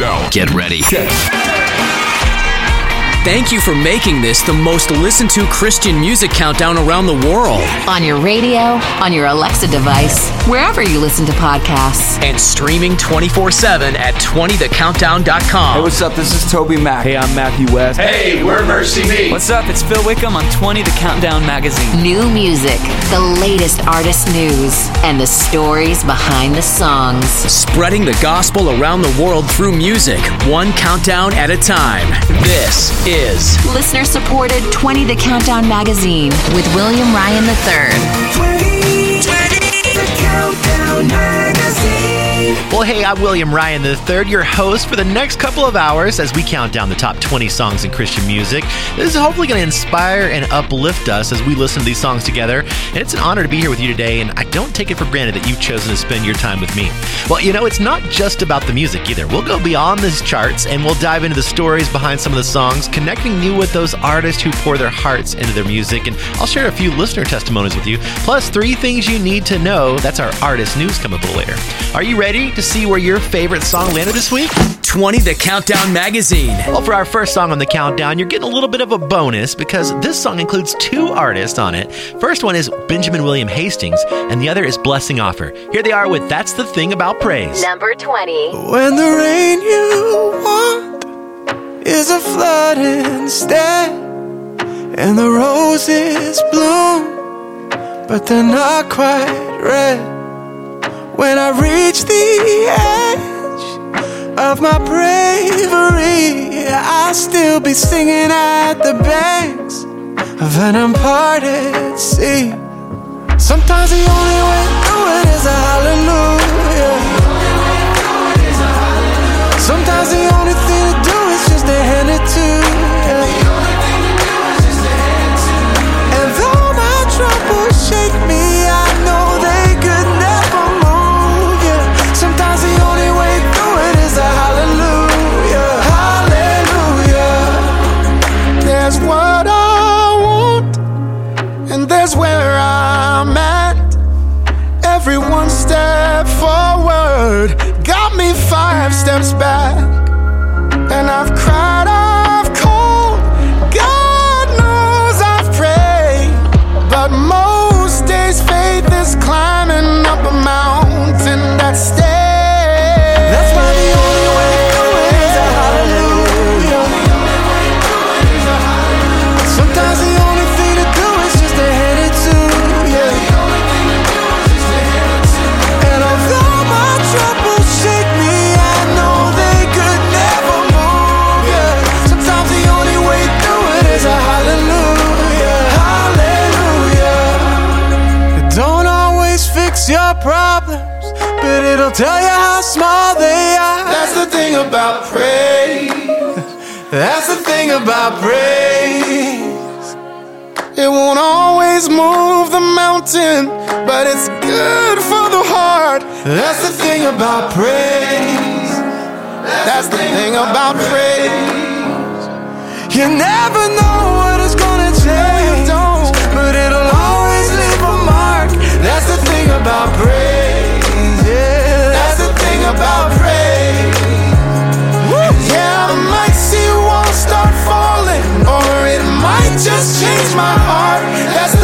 Now, Get ready. Thank you for making this the most listened to Christian music countdown around the world. On your radio, on your Alexa device, wherever you listen to podcasts. And streaming 24 7 at Hey, 20thecountdown.com. Hey, what's up? This is TobyMac. Hey, I'm Matthew West. Hey, we're MercyMe. What's up? It's Phil Wickham on 20 The Countdown Magazine. New music, the latest artist news, and the stories behind the songs. Spreading the gospel around the world through music, one countdown at a time. This is Listener supported 20 The Countdown Magazine with William Ryan III. Well, hey, I'm William Ryan III, your host for the next couple of hours as we count down the top 20 songs in Christian music. This is hopefully going to inspire and uplift us as we listen to these songs together. And it's an honor to be here with you today, and I don't take it for granted that you've chosen to spend your time with me. Well, you know, it's not just about the music either. We'll go beyond these charts and we'll dive into the stories behind some of the songs, connecting you with those artists who pour their hearts into their music. And I'll share a few listener testimonies with you, plus three things you need to know. That's our artist news coming up a little later. Are you ready to see where your favorite song landed this week? 20 The Countdown Magazine. Well, for our first song on the countdown, you're getting a little bit of a bonus because this song includes two artists on it. First one is Benjamin William Hastings, and the other is Blessing Offor. Here they are with That's the Thing About Praise. Number 20. When the rain you want is a flood instead, and the roses bloom, but they're not quite red. When I reach the edge of my bravery, I'll still be singing at the banks of an unparted sea. Sometimes the only way through it is a hallelujah. Sometimes the only thing to do is just to hand it to it'll tell you how small they are. That's the thing about praise. That's the thing about praise. It won't always move the mountain, but it's good for the heart. That's the thing about praise. That's the thing about praise. You never know what it's gonna change, just change my heart. That's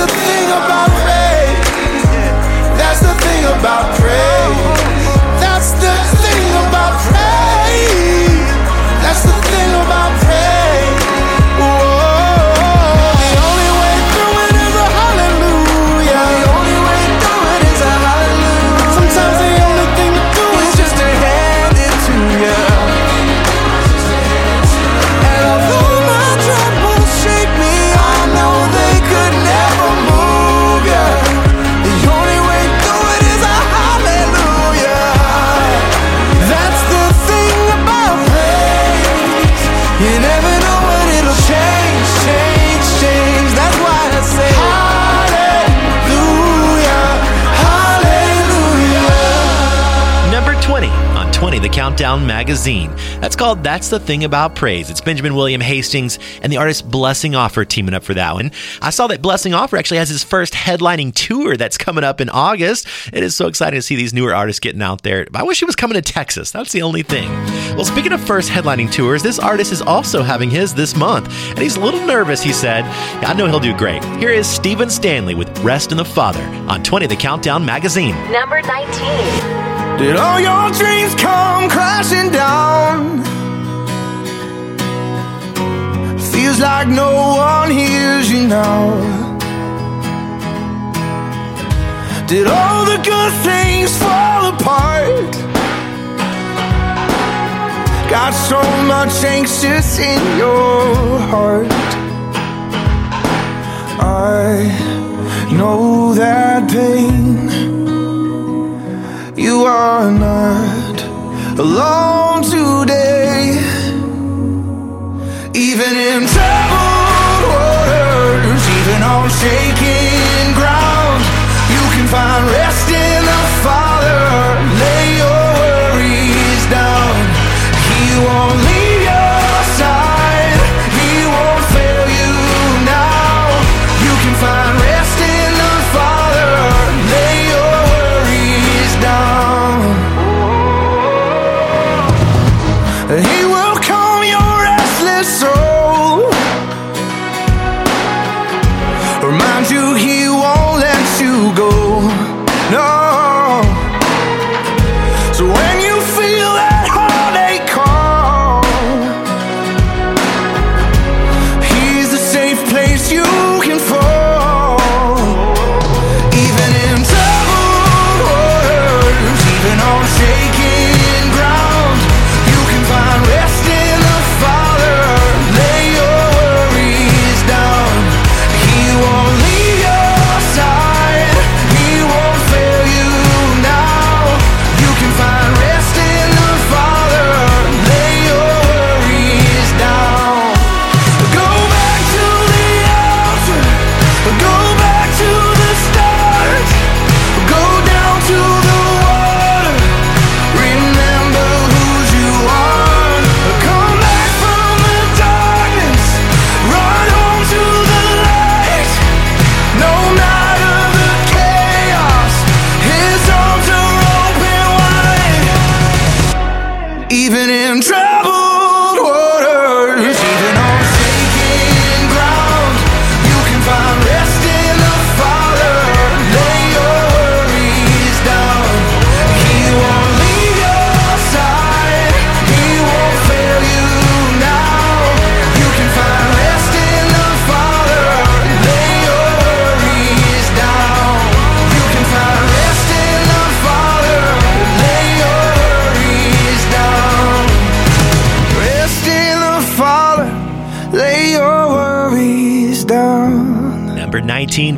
Countdown magazine. That's called That's the Thing About Praise. It's Benjamin William Hastings and the artist Blessing Offor teaming up for that one. I saw that Blessing Offor actually has his first headlining tour that's coming up in August. It is so exciting to see these newer artists getting out there. I wish he was coming to Texas. That's the only thing. Well, speaking of first headlining tours, this artist is also having his this month, and he's a little nervous, he said. I know he'll do great. Here is Stephen Stanley with Rest in the Father on 20, the Countdown magazine. Number 19. Did all your dreams come crashing down? Feels like no one hears you now. Did all the good things fall apart? Got so much anxious in your heart. I know that pain you are not alone today. Even in troubled waters, even on shaking ground, you can find rest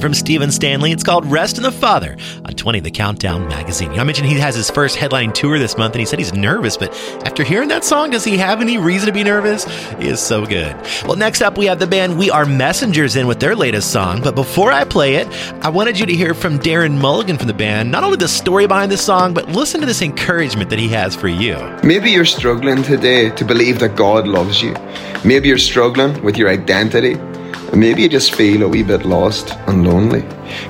from Stephen Stanley. It's called Rest in the Father on 20 The Countdown magazine. I mentioned he has his first headline tour this month and he said he's nervous, but after hearing that song, does he have any reason to be nervous? He is so good. Well, next up, we have the band We Are Messengers in with their latest song. But before I play it, I wanted you to hear from Darren Mulligan from the band, not only the story behind the song, but listen to this encouragement that he has for you. Maybe you're struggling today to believe that God loves you. Maybe you're struggling with your identity. And maybe you just feel a wee bit lost and lonely.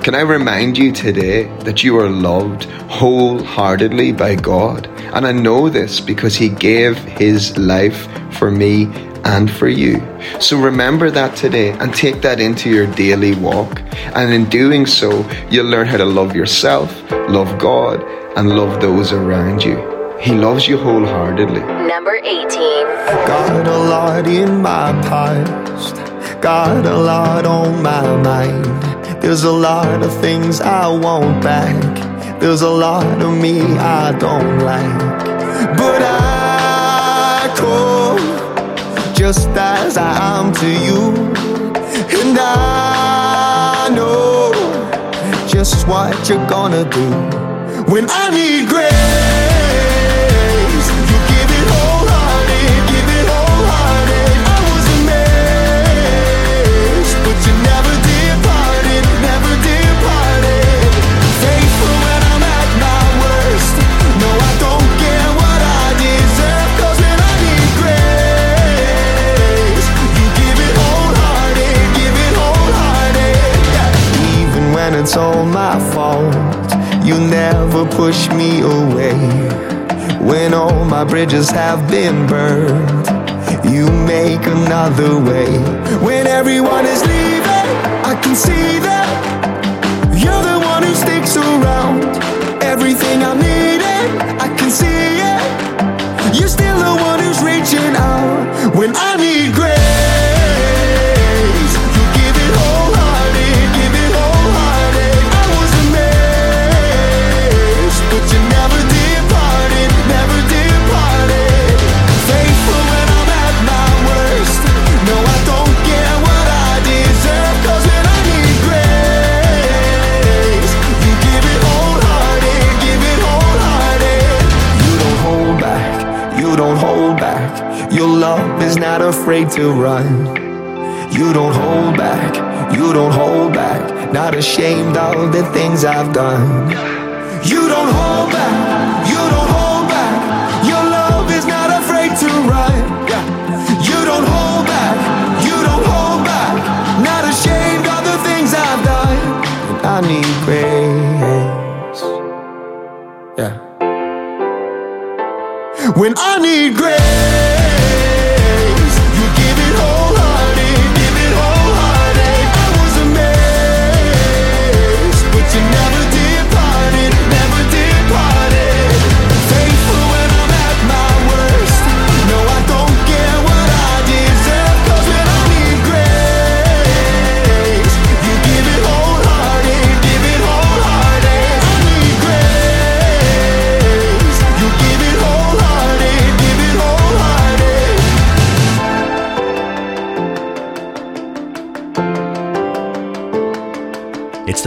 Can I remind you today that you are loved wholeheartedly by God? And I know this because He gave His life for me and for you. So remember that today and take that into your daily walk. And in doing so, you'll learn how to love yourself, love God, and love those around you. He loves you wholeheartedly. Number 18. Got a lot in my past, got a lot on my mind. There's a lot of things I want back, there's a lot of me I don't like. But I come just as I am to you, and I know just what you're gonna do when I need grace. It's all my fault. You never push me away. When all my bridges have been burned, you make another way. When everyone is leaving, I can see that you're the one who sticks around. Everything I'm needing, I can see it. You're still the one who's reaching out when I need grace. Is not afraid to run. You don't hold back, you don't hold back. Not ashamed of the things I've done. You don't hold back, you don't hold back. Your love is not afraid to run. You don't hold back, you don't hold back. Not ashamed of the things I've done. And I need grace. Yeah. When I need grace,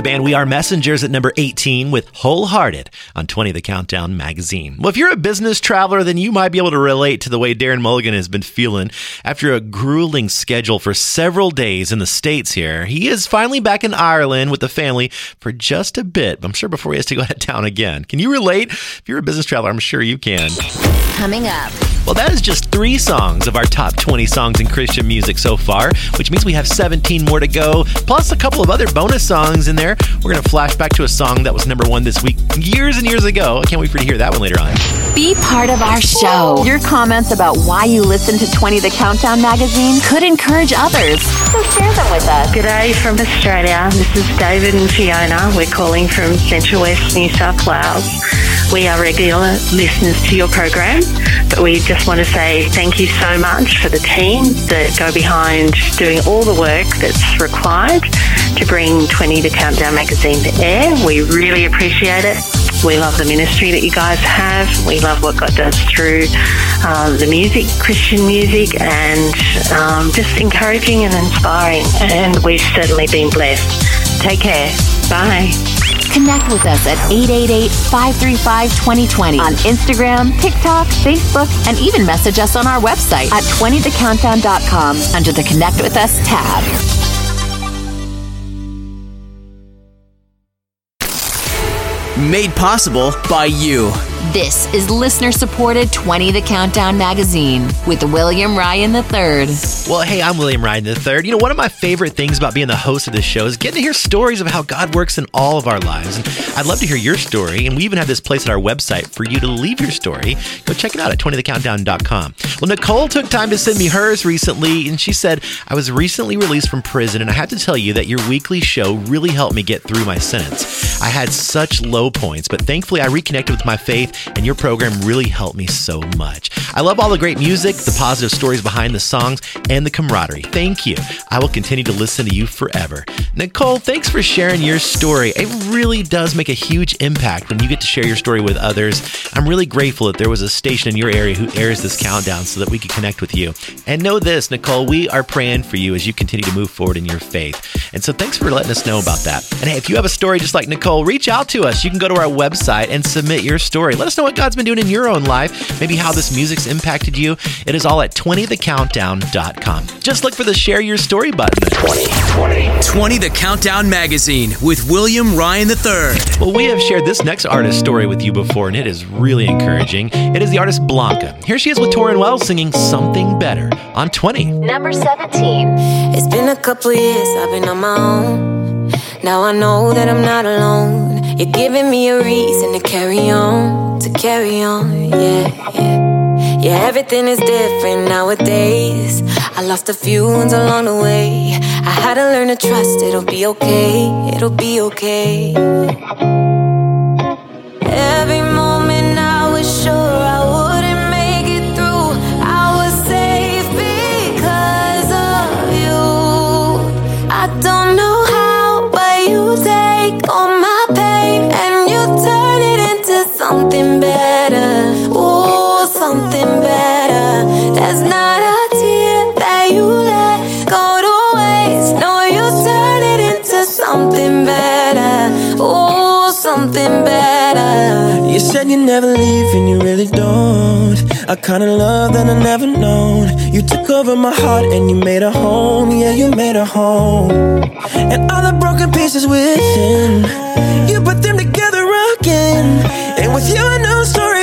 the band We Are Messengers at number 18 with Wholehearted on 20 The Countdown magazine. Well, if you're a business traveler, then you might be able to relate to the way Darren Mulligan has been feeling after a grueling schedule for several days in the States here. He is finally back in Ireland with the family for just a bit. I'm sure before he has to go out of town again. Can you relate? If you're a business traveler, I'm sure you can. Coming up. Well, that is just three songs of our top 20 songs in Christian music so far, which means we have 17 more to go, plus a couple of other bonus songs in there. We're going to flash back to a song that was number one this week years and years ago. I can't wait for you to hear that one later on. Be part of our show. Your comments about why you listen to 20 The Countdown magazine could encourage others. So share them with us. G'day from Australia. This is David and Fiona. We're calling from Central West New South Wales. We are regular listeners to your program, but we just want to say thank you so much for the team that go behind doing all the work that's required to bring 20 to Countdown magazine to air. We really appreciate it. We love the ministry that you guys have. We love what God does through uh, the music, Christian music, and um, just encouraging and inspiring. And we've certainly been blessed. Take care. Bye. Connect with us at 888-535-2020 on Instagram, TikTok, Facebook, and even message us on our website at 20thecountdown.com under the Connect with Us tab. Made possible by you. This is listener supported 20 The Countdown magazine with William Ryan III. Well, hey, I'm William Ryan III. You know, one of my favorite things about being the host of this show is getting to hear stories of how God works in all of our lives. And I'd love to hear your story. And we even have this place at our website for you to leave your story. Go check it out at 20thecountdown.com. Well, Nicole took time to send me hers recently, and she said, I was recently released from prison, and I have to tell you that your weekly show really helped me get through my sentence. I had such low points, but thankfully I reconnected with my faith, and your program really helped me so much. I love all the great music, the positive stories behind the songs, and the camaraderie. Thank you. I will continue to listen to you forever. Nicole, thanks for sharing your story. It really does make a huge impact when you get to share your story with others. I'm really grateful that there was a station in your area who airs this countdown so that we could connect with you. And know this, Nicole, we are praying for you as you continue to move forward in your faith. And so thanks for letting us know about that. And hey, if you have a story just like Nicole, reach out to us. You can go to our website and submit your story. Let us know what God's been doing in your own life, maybe how this music's impacted you. It is all at 20thecountdown.com. Just look for the share your story button. 20 The Countdown Magazine with William Ryan III. Well, we have shared this next artist story with you before, and it is really encouraging. It is the artist Blanca. Here she is with Torrin Wells singing Something Better on 20. Number 17. It's been a couple years, I've been on my own. Now I know that I'm not alone. You're giving me a reason to carry on, to carry on, yeah, yeah. Yeah, everything is different nowadays. I lost a few ones along the way. I had to learn to trust it'll be okay, it'll be okay. Something better. Ooh, something better. There's not a tear that you let go to waste. No, you turn it into something better. Ooh, something better. You said you never leave and you really don't. A kind of love that I never known. You took over my heart and you made a home. Yeah, you made a home. And all the broken pieces within, you put them together again. And with you, a new story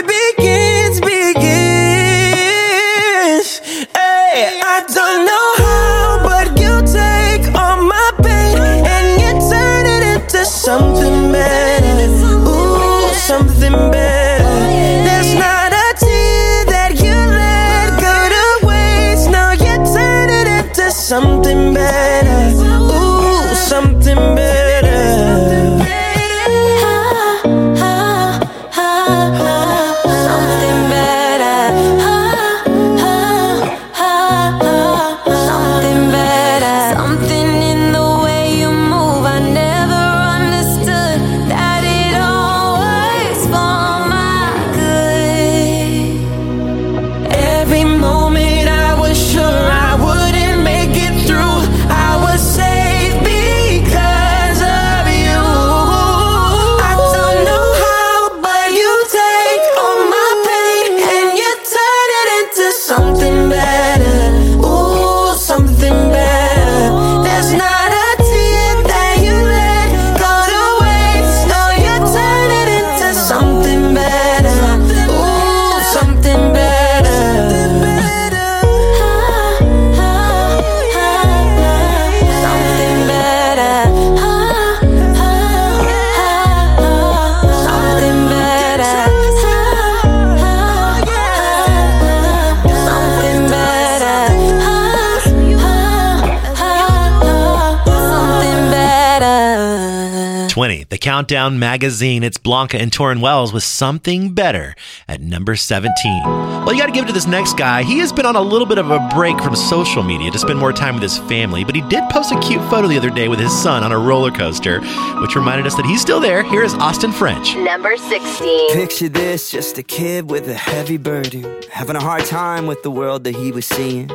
Countdown Magazine. It's Blanca and Torrin Wells with Something Better at number 17. Well, you got to give it to this next guy. He has been on a little bit of a break from social media to spend more time with his family, but he did post a cute photo the other day with his son on a roller coaster, which reminded us that he's still there. Here is Austin French. Number 16. Picture this just a kid with a heavy burden, having a hard time with the world that he was seeing.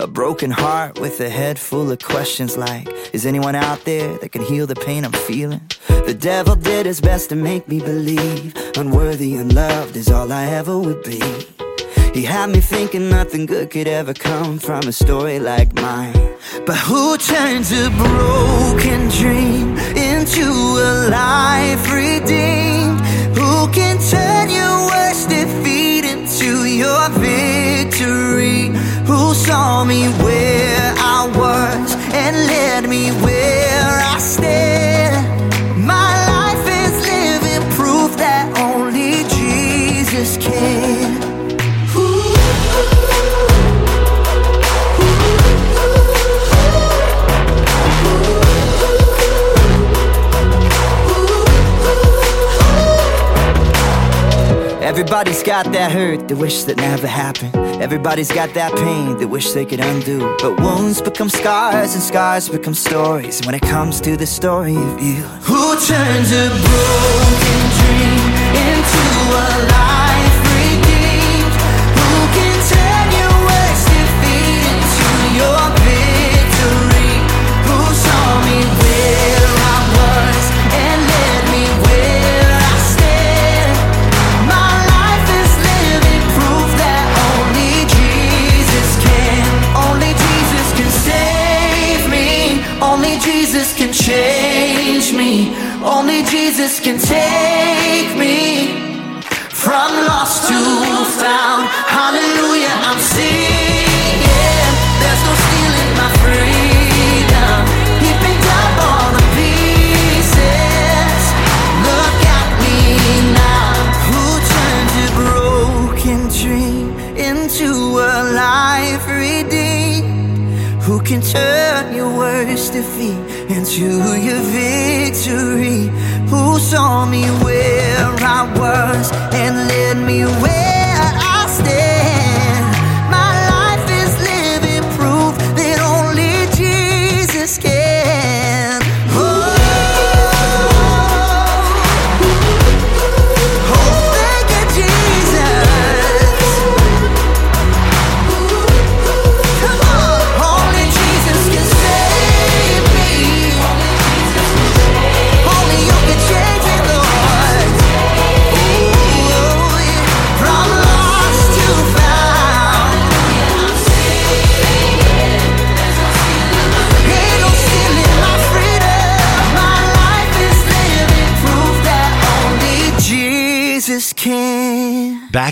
A broken heart with a head full of questions like Is anyone out there that can heal the pain I'm feeling? The devil did his best to make me believe unworthy and loved is all I ever would be. He had me thinking nothing good could ever come from a story like mine. But who turns a broken dream into a life redeemed? Who can turn your worst defeat into your victory? Saw me where I was and led me where Everybody's got that hurt they wish that never happened. Everybody's got that pain they wish they could undo. But wounds become scars and scars become stories. When it comes to the story of you, who turns a broken dream into a life Jesus can take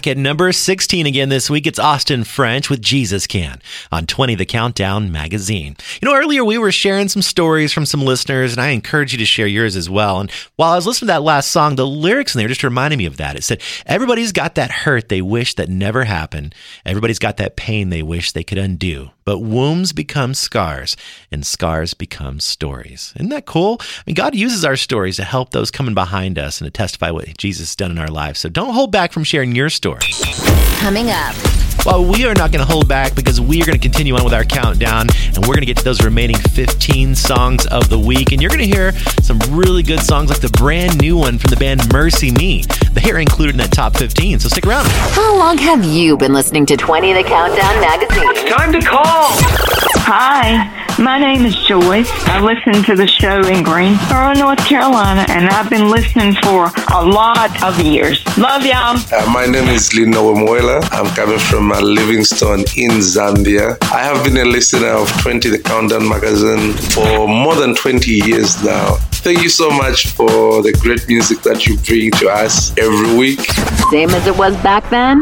Back at number 16 again this week, it's Austin French with Jesus Can on 20 The Countdown magazine. You know, earlier we were sharing some stories from some listeners, and I encourage you to share yours as well. And while I was listening to that last song, the lyrics in there just reminded me of that. It said, Everybody's got that hurt they wish that never happened. Everybody's got that pain they wish they could undo. But wounds become scars, and scars become stories. Isn't that cool? I mean, God uses our stories to help those coming behind us and to testify what Jesus has done in our lives. So don't hold back from sharing your story. Coming up. Well, we are not going to hold back because we are going to continue on with our countdown and we're going to get to those remaining 15 songs of the week. And you're going to hear some really good songs like the brand new one from the band MercyMe. They are included in that top 15, so stick around. How long have you been listening to 20 The Countdown magazine? Time to call. Hi, my name is Joyce. I listen to the show in Greensboro, North Carolina, and I've been listening for a lot of years. Love y'all. Uh, my name is Lino Wamoila. I'm coming from uh, Livingstone in Zambia. I have been a listener of 20 The Countdown magazine for more than 20 years now. Thank you so much for the great music that you bring to us every week. Same as it was back then,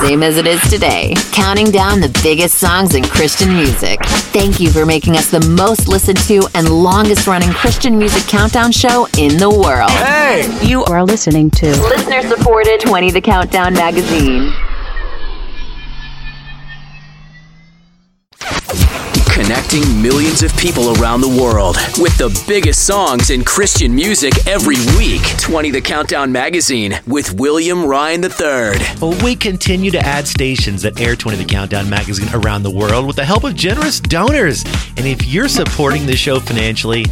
same as it is today. Counting down the biggest songs in Christian music. Thank you for making us the most listened to and longest running Christian music countdown show in the world. Hey! You are listening to listener supported 20 The Countdown magazine. Connecting millions of people around the world with the biggest songs in Christian music every week. 20 The Countdown Magazine with William Ryan III. Well, we continue to add stations that air 20 The Countdown magazine around the world with the help of generous donors. And if you're supporting the show financially,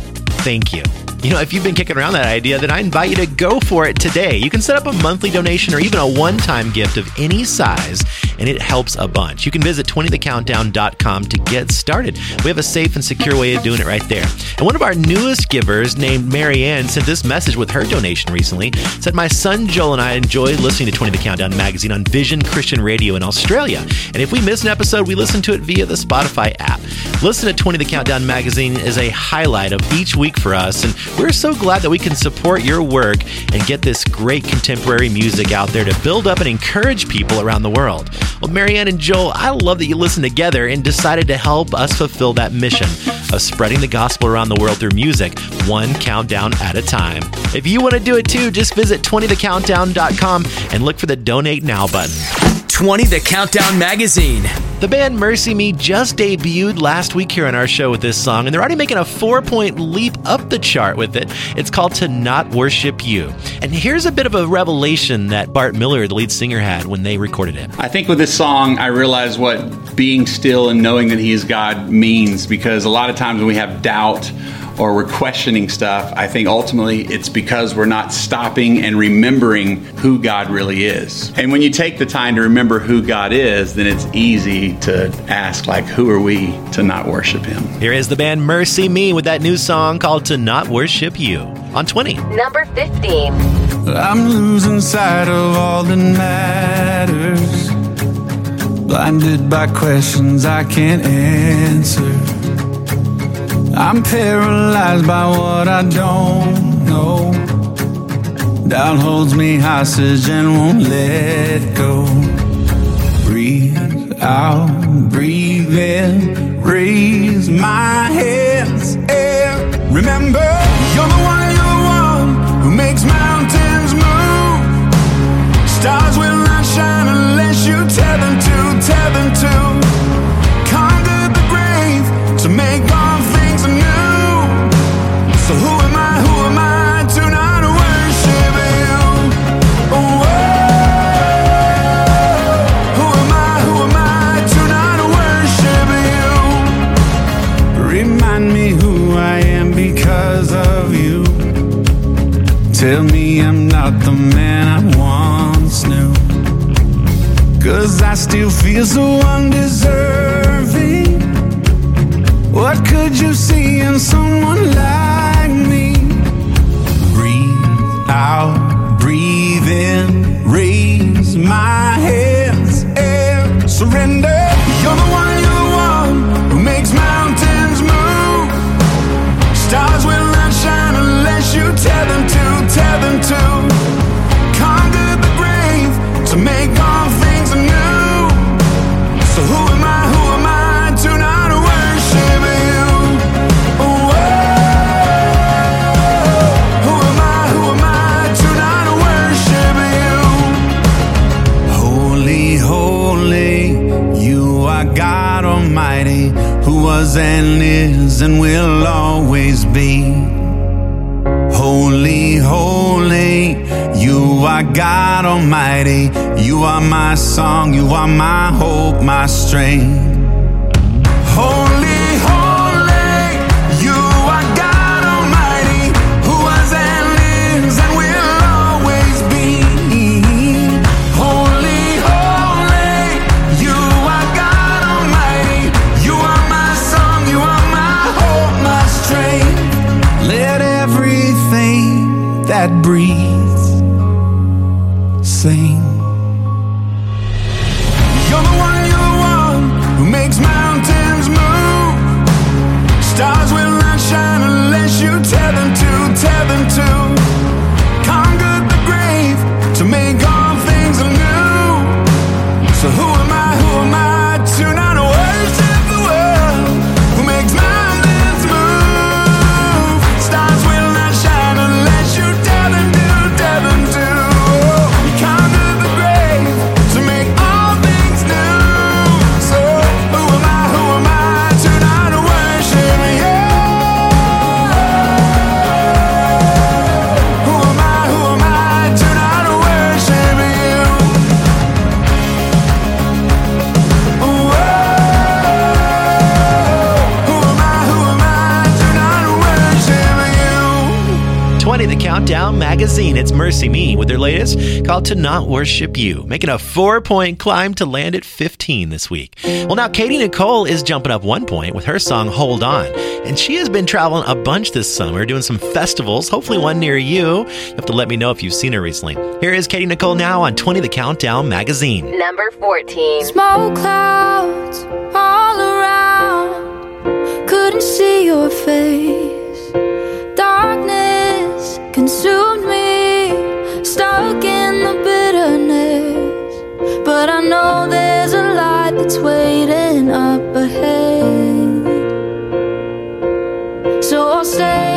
thank you. You know, if you've been kicking around that idea, then I invite you to go for it today. You can set up a monthly donation or even a one time gift of any size, and it helps a bunch. You can visit 20thecountdown.com to get started. We have a safe and secure way of doing it right there. And one of our newest givers, named Marianne, sent this message with her donation recently. Said, My son Joel and I enjoy listening to 20 The Countdown magazine on Vision Christian Radio in Australia. And if we miss an episode, we listen to it via the Spotify app. Listen to 20 The Countdown magazine is a highlight of each week for us. And we're so glad that we can support your work and get this great contemporary music out there to build up and encourage people around the world. Well, Marianne and Joel, I love that you listened together and decided to help us fulfill that mission of spreading the gospel around the world through music, one countdown at a time. If you want to do it too, just visit 20thecountdown.com and look for the donate now button. 20 The Countdown Magazine. The band MercyMe just debuted last week here on our show with this song, and they're already making a four point leap up the chart with it. It's called To Not Worship You. And here's a bit of a revelation that Bart Millard, the lead singer, had when they recorded it. I think with this song, I realized what being still and knowing that He is God means because a lot of times when we have doubt or we're questioning stuff, I think ultimately it's because we're not stopping and remembering who God really is. And when you take the time to remember who God is, then it's easy to ask, like, who are we to not worship Him? Here is the band MercyMe with that new song called To Not Worship You on 20. Number 15. I'm losing sight of all that matters. Blinded by questions I can't answer. I'm paralyzed by what I don't know. Doubt holds me hostage and won't let go. Breathe out, breathe in, raise my hands and remember you're the one, you're the one who makes mountains move. Stars will not shine unless you tell them to. tell them to Cause I still feel so undeserving. What could you see in someone like me? Breathe out, breathe in, raise my hands and surrender. You're the one, you're the one who makes mountains move. Stars will not shine unless you tell them to, tell them to. Are my song, you are my hope, my strength. Holy, holy, you are God Almighty, who was and is and will always be. Holy, holy, you are God Almighty. You are my song, you are my hope, my strength. Let everything that breathes Magazine. It's MercyMe with their latest called To Not Worship You, making a four point climb to land at 15 this week. Well, now Katy Nichole is jumping up one point with her song Hold On. And she has been traveling a bunch this summer, doing some festivals, hopefully one near you. You have to let me know if you've seen her recently. Here is Katy Nichole now on 20, the Countdown Magazine. Number 14. Smoke clouds all around. Couldn't see your face. Know there's a light that's waiting up ahead. So I'll stay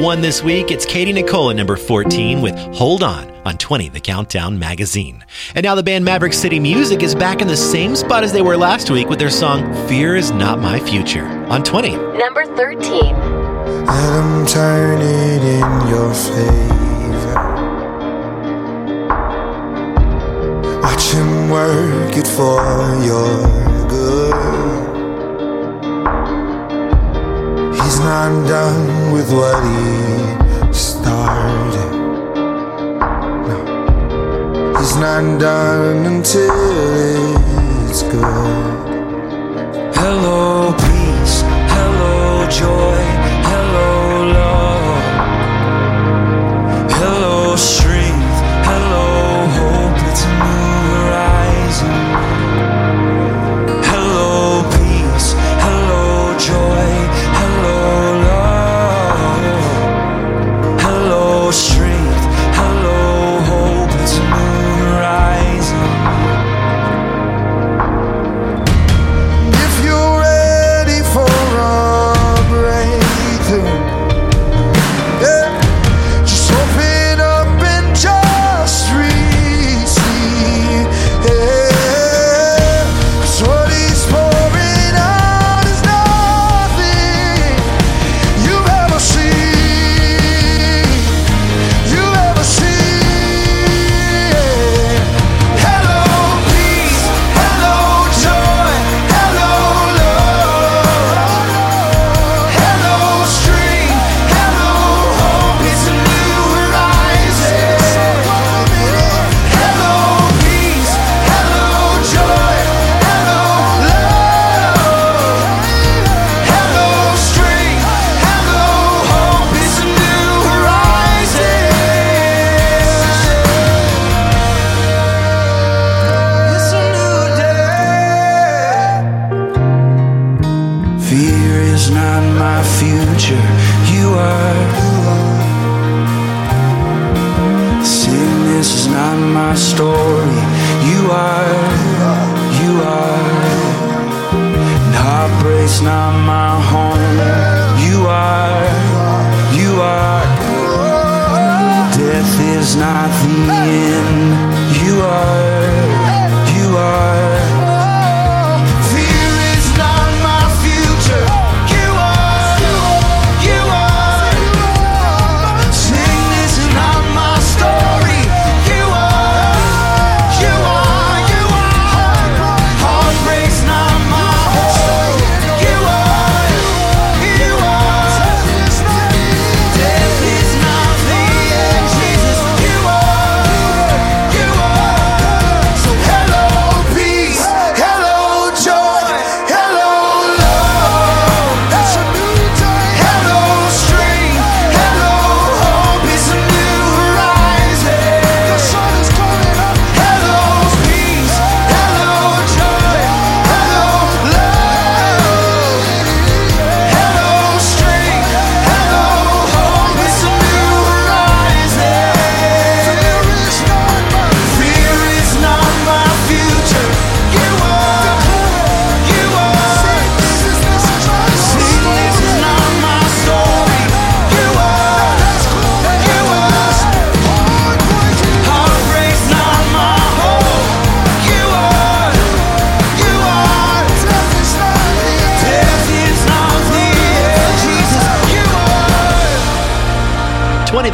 one this week, it's Katy Nichole, number 14 with Hold On on 20, the Countdown magazine. And now the band Maverick City Music is back in the same spot as they were last week with their song Fear Is Not My Future on 20. Number 13. I'm turning in your favor. Watch him work it for your cause I'm done with what he started. No, he's not done until it's good. Hello.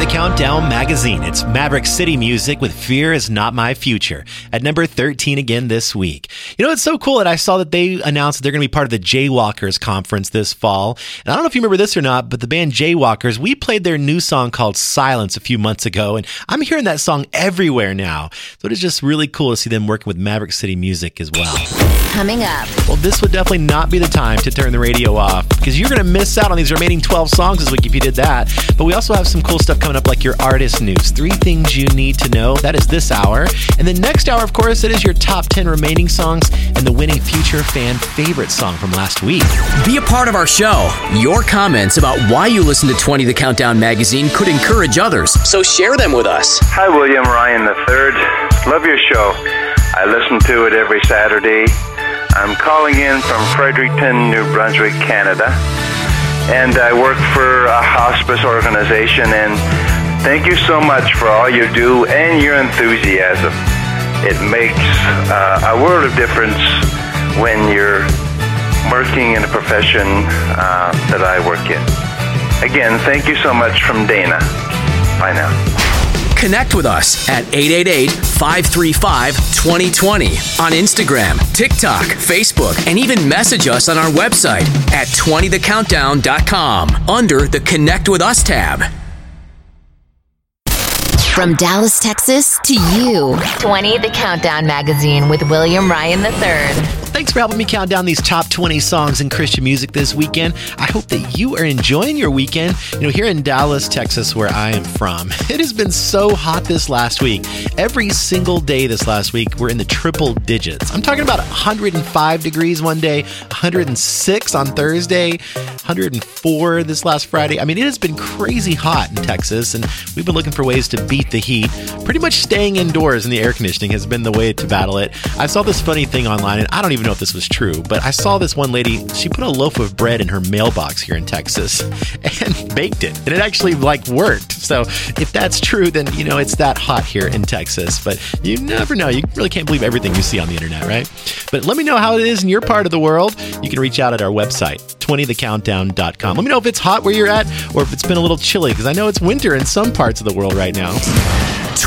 Countdown Magazine. It's Maverick City music with Fear is Not My Future at number 13 again this week. You know, it's so cool that I saw that they announced that they're going to be part of the Jaywalkers conference this fall. And I don't know if you remember this or not, but the band Jaywalkers, we played their new song called Silence a few months ago, and I'm hearing that song everywhere now. So it is just really cool to see them working with Maverick City music as well. Coming up. Well, this would definitely not be the time to turn the radio off because you're going to miss out on these remaining 12 songs this week if you did that. But we also have some cool stuff coming up like your artist news. Three things you need to know. That is this hour. And the next hour, of course, it is your top 10 remaining songs and the winning future fan favorite song from last week. Be a part of our show. Your comments about why you listen to 20 The Countdown magazine could encourage others, so share them with us. Hi, William Ryan III. Love your show. I listen to it every Saturday. I'm calling in from Fredericton, New Brunswick, Canada. And I work for a hospice organization. And thank you so much for all you do and your enthusiasm. It makes uh, a world of difference when you're working in a profession uh, that I work in. Again, thank you so much from Dana. Bye now. Connect with us at 888 535 2020 on Instagram, TikTok, Facebook, and even message us on our website at 20thecountdown.com under the Connect with Us tab. From Dallas, Texas to you. 20 The Countdown Magazine with William Ryan III. Thanks for helping me count down these top 20 songs in Christian music this weekend. I hope that you are enjoying your weekend. You know, here in Dallas, Texas, where I am from, it has been so hot this last week. Every single day this last week, we're in the triple digits. I'm talking about 105 degrees one day, 106 on Thursday, 104 this last Friday. I mean, it has been crazy hot in Texas, and we've been looking for ways to beat the heat. Pretty much staying indoors in the air conditioning has been the way to battle it. I saw this funny thing online, and I don't even know if this was true, but I saw this one lady, she put a loaf of bread in her mailbox here in Texas and baked it. And it actually like worked. So if that's true, then you know it's that hot here in Texas. But you never know. You really can't believe everything you see on the internet, right? But let me know how it is in your part of the world. You can reach out at our website, 20thecountdown.com. Let me know if it's hot where you're at or if it's been a little chilly, because I know it's winter in some parts of the world right now.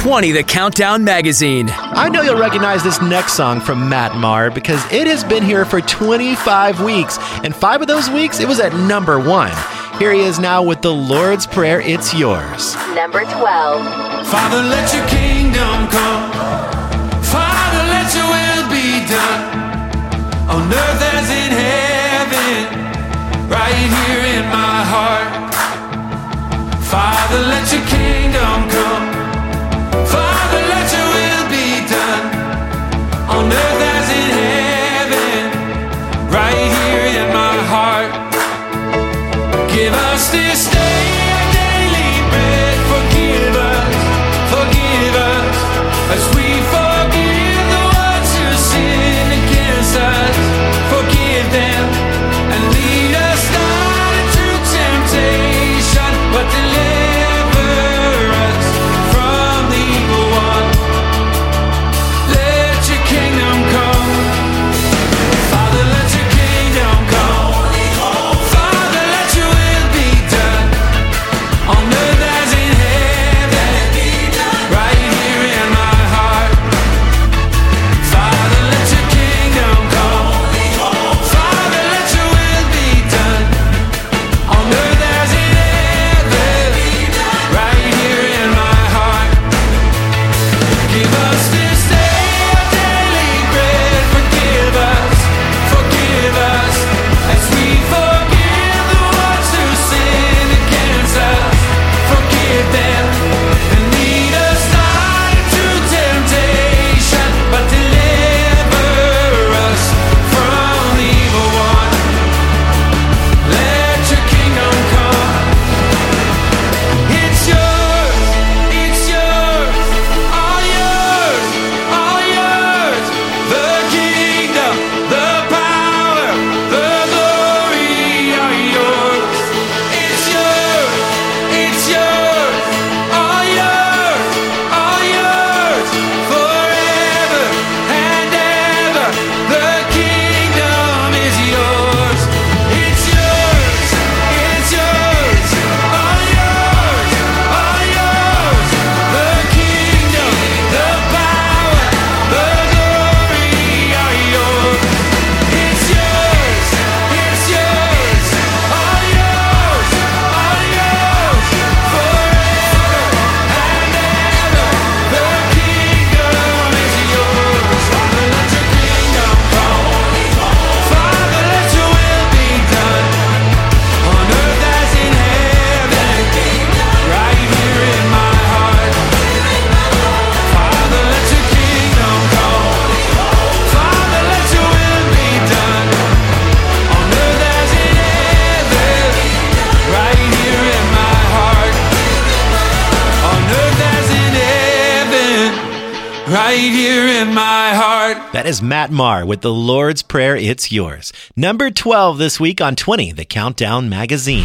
20 The Countdown Magazine. I know you'll recognize this next song from Matt Maher because it has been here for 25 weeks, and five of those weeks it was at number one. Here he is now with the Lord's Prayer, It's Yours. Number 12. Father, let your kingdom come. Father, let your will be done on earth as in heaven, right here in my heart. Father, let your kingdom come. Fa with the Lord's Prayer, It's Yours. Number 12 this week on 20, the Countdown Magazine.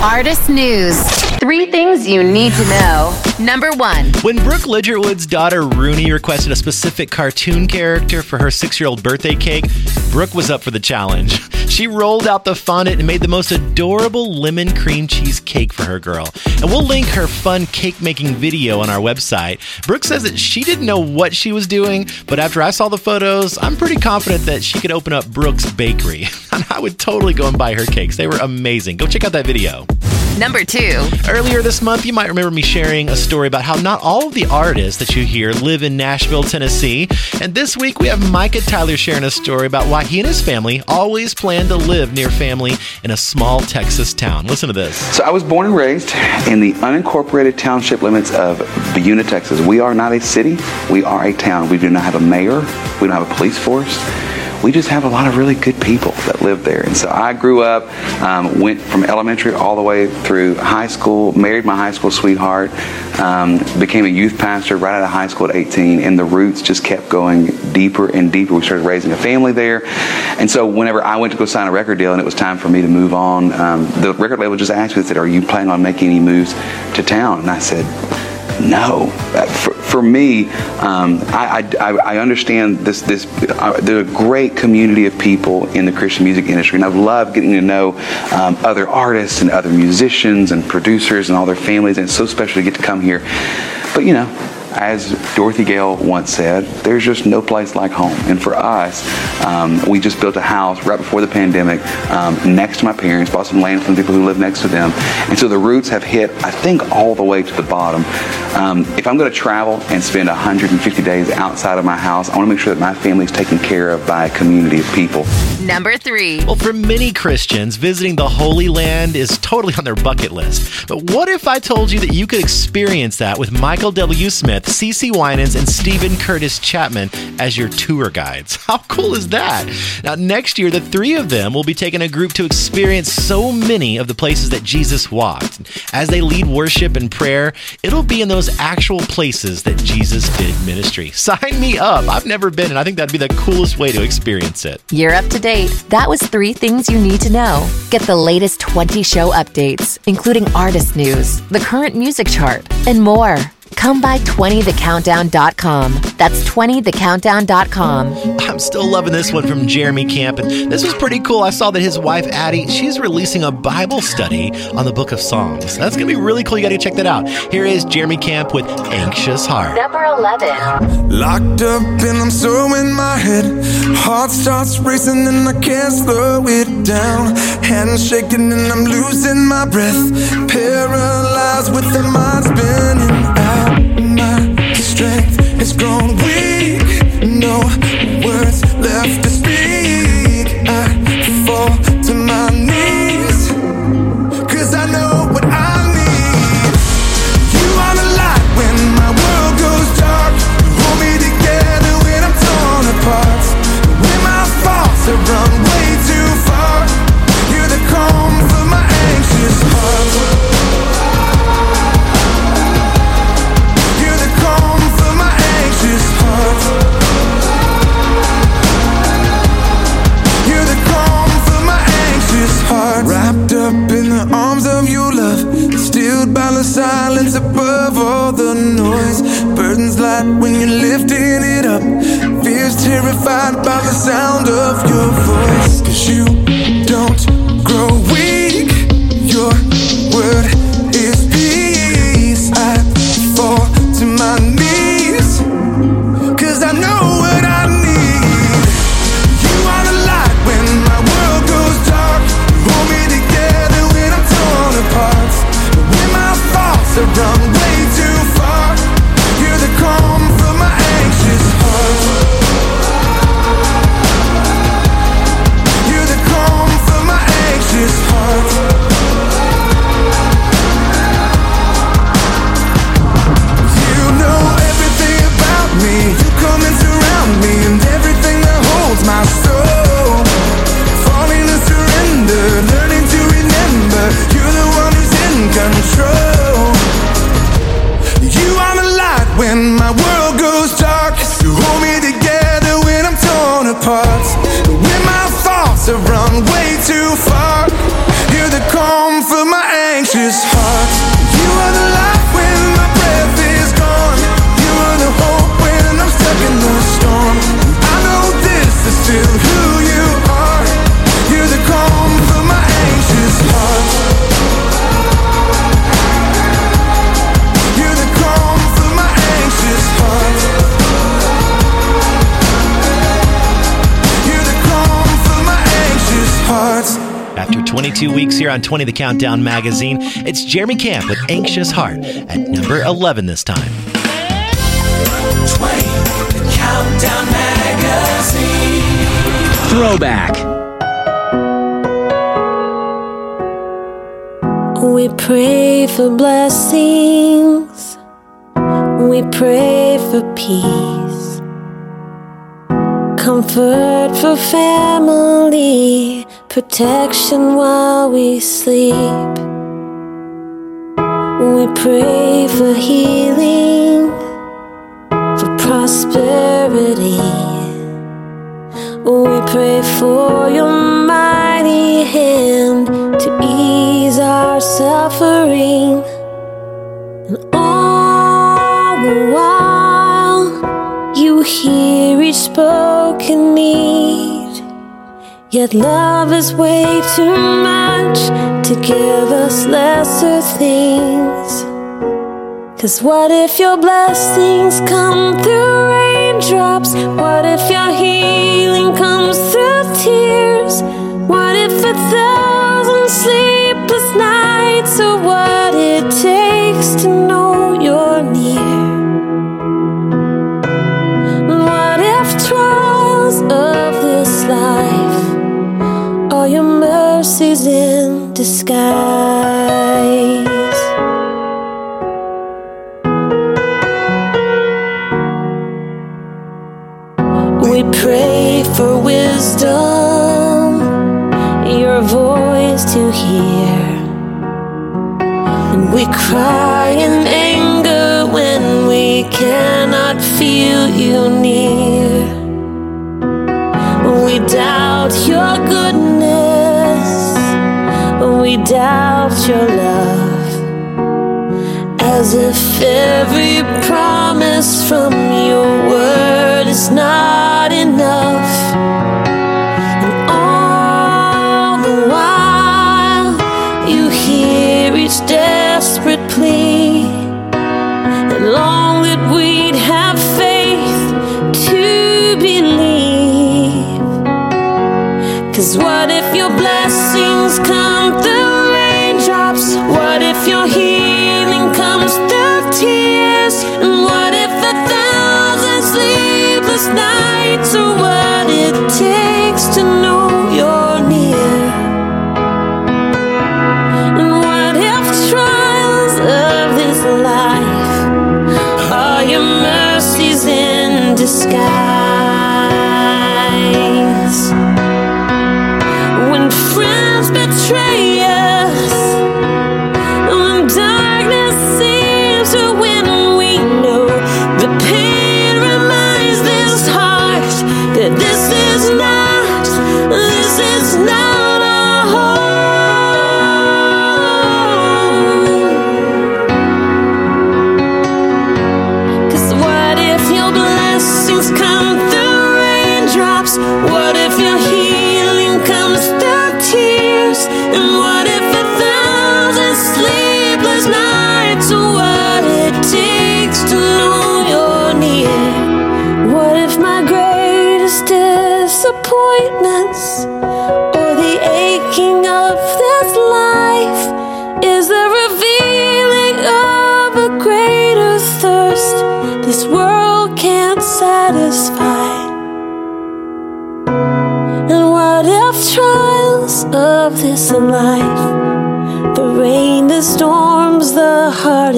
Artist News. Three things you need to know. Number one. When Brooke Ligertwood's daughter Rooney requested a specific cartoon character for her six year old birthday cake, Brooke was up for the challenge. She rolled out the fondant and made the most adorable lemon cream cheese cake for her girl. And we'll link her fun cake making video on our website. Brooke says that she didn't know what she was doing, but after I saw the photos, I'm pretty confident that she could open up Brooke's Bakery. And I would totally go and buy her cakes. They were amazing. Go check out that video. Number two. Earlier this month, you might remember me sharing a story about how not all of the artists that you hear live in Nashville, Tennessee. And this week, we have Micah Tyler sharing a story about why he and his family always plan to live near family in a small Texas town. Listen to this. So I was born and raised in the unincorporated township limits of Buna, Texas. We are not a city, we are a town. We do not have a mayor, we don't have a police force. We just have a lot of really good people that live there. And so I grew up, um, went from elementary all the way through high school, married my high school sweetheart, um, became a youth pastor right out of high school at 18, and the roots just kept going deeper and deeper. We started raising a family there. And so whenever I went to go sign a record deal and it was time for me to move on, um, the record label just asked me, said, Are you planning on making any moves to town? And I said, no. Uh, For, for me, um, I, I, I understand this. This uh, there's a great community of people in the Christian music industry, and I've loved getting to know um, other artists and other musicians and producers and all their families. And it's so special to get to come here. But you know, as Dorothy Gale once said, there's just no place like home. And for us, um, we just built a house right before the pandemic um, next to my parents, bought some land from the people who live next to them. And so the roots have hit, I think, all the way to the bottom. Um, if I'm going to travel and spend 150 days outside of my house, I want to make sure that my family is taken care of by a community of people. Number three. Well, for many Christians, visiting the Holy Land is totally on their bucket list. But what if I told you that you could experience that with Michael W. Smith, CeCe Winans, and Steven Curtis Chapman as your tour guides? How cool is that? Now, next year, the three of them will be taking a group to experience so many of the places that Jesus walked. As they lead worship and prayer, it'll be in those actual places that Jesus did ministry. Sign me up. I've never been, and I think that'd be the coolest way to experience it. You're up to date. That was three things you need to know. Get the latest 20 show updates, including artist news, the current music chart, and more. Come by 20thecountdown.com. That's 20thecountdown.com. I'm still loving this one from Jeremy Camp. And this was pretty cool. I saw that his wife, Addie, she's releasing a Bible study on the book of Songs. That's going to be really cool. You got to check that out. Here is Jeremy Camp with Anxious Heart. Number 11. Locked up and I'm so in my head. Heart starts racing and I can't slow it down. Hands shaking and I'm losing my breath. Paralyzed with the mind spinning out. Left to speak. I fall to my knees. Silence above all the noise. Burdens light when you're lifting it up. Fears terrified by the sound of your voice. Cause you don't grow weak. 22 weeks here on 20 The Countdown magazine. It's Jeremy Camp with Anxious Heart at number 11 this time. 20 The Countdown Magazine. Throwback. We pray for blessings. We pray for peace. Comfort for family. Protection while we sleep. We pray for healing. For prosperity. We pray for your Yet love is way too much to give us lesser things. Cause what if your blessings come through raindrops? What if your healing comes through tears? What if a disguise? We pray for wisdom, your voice to hear. And we cry in anger when we cannot feel you near. Doubt your love. As if every promise from your word is not enough. Disguise? When friends betray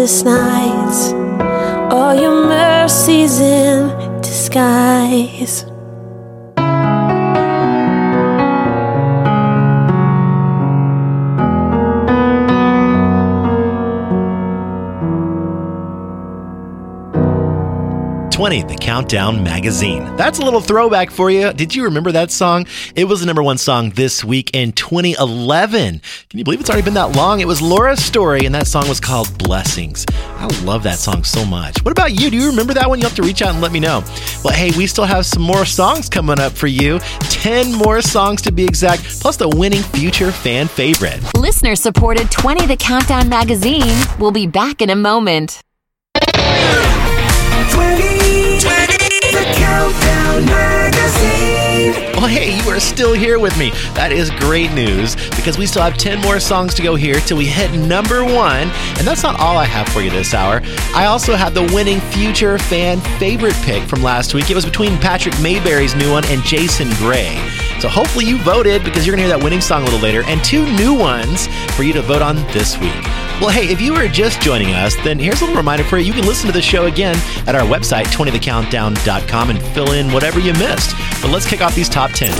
hardest nights, are your mercies in disguise? Twenty, the Countdown Magazine. That's a little throwback for you. Did you remember that song? It was the number one song this week in 2011. Can you believe it's already been that long? It was Laura Story, and that song was called Blessings. I love that song so much. What about you? Do you remember that one? You'll have to reach out and let me know. Well, hey, we still have some more songs coming up for you. 10 more songs to be exact, plus the winning future fan favorite. Listener supported 20 The Countdown magazine. We'll be back in a moment. 20, 20 The Countdown. Countdown Magazine. Well, hey, you are still here with me. That is great news because we still have 10 more songs to go here till we hit number one. And that's not all I have for you this hour. I also have the winning future fan favorite pick from last week. It was between Patrick Mayberry's new one and Jason Gray. So hopefully you voted because you're going to hear that winning song a little later and two new ones for you to vote on this week. Well, hey, if you are just joining us, then here's a little reminder for you. You can listen to the show again at our website, 20thecountdown.com, and fill in whatever you missed. But let's kick off these top 10.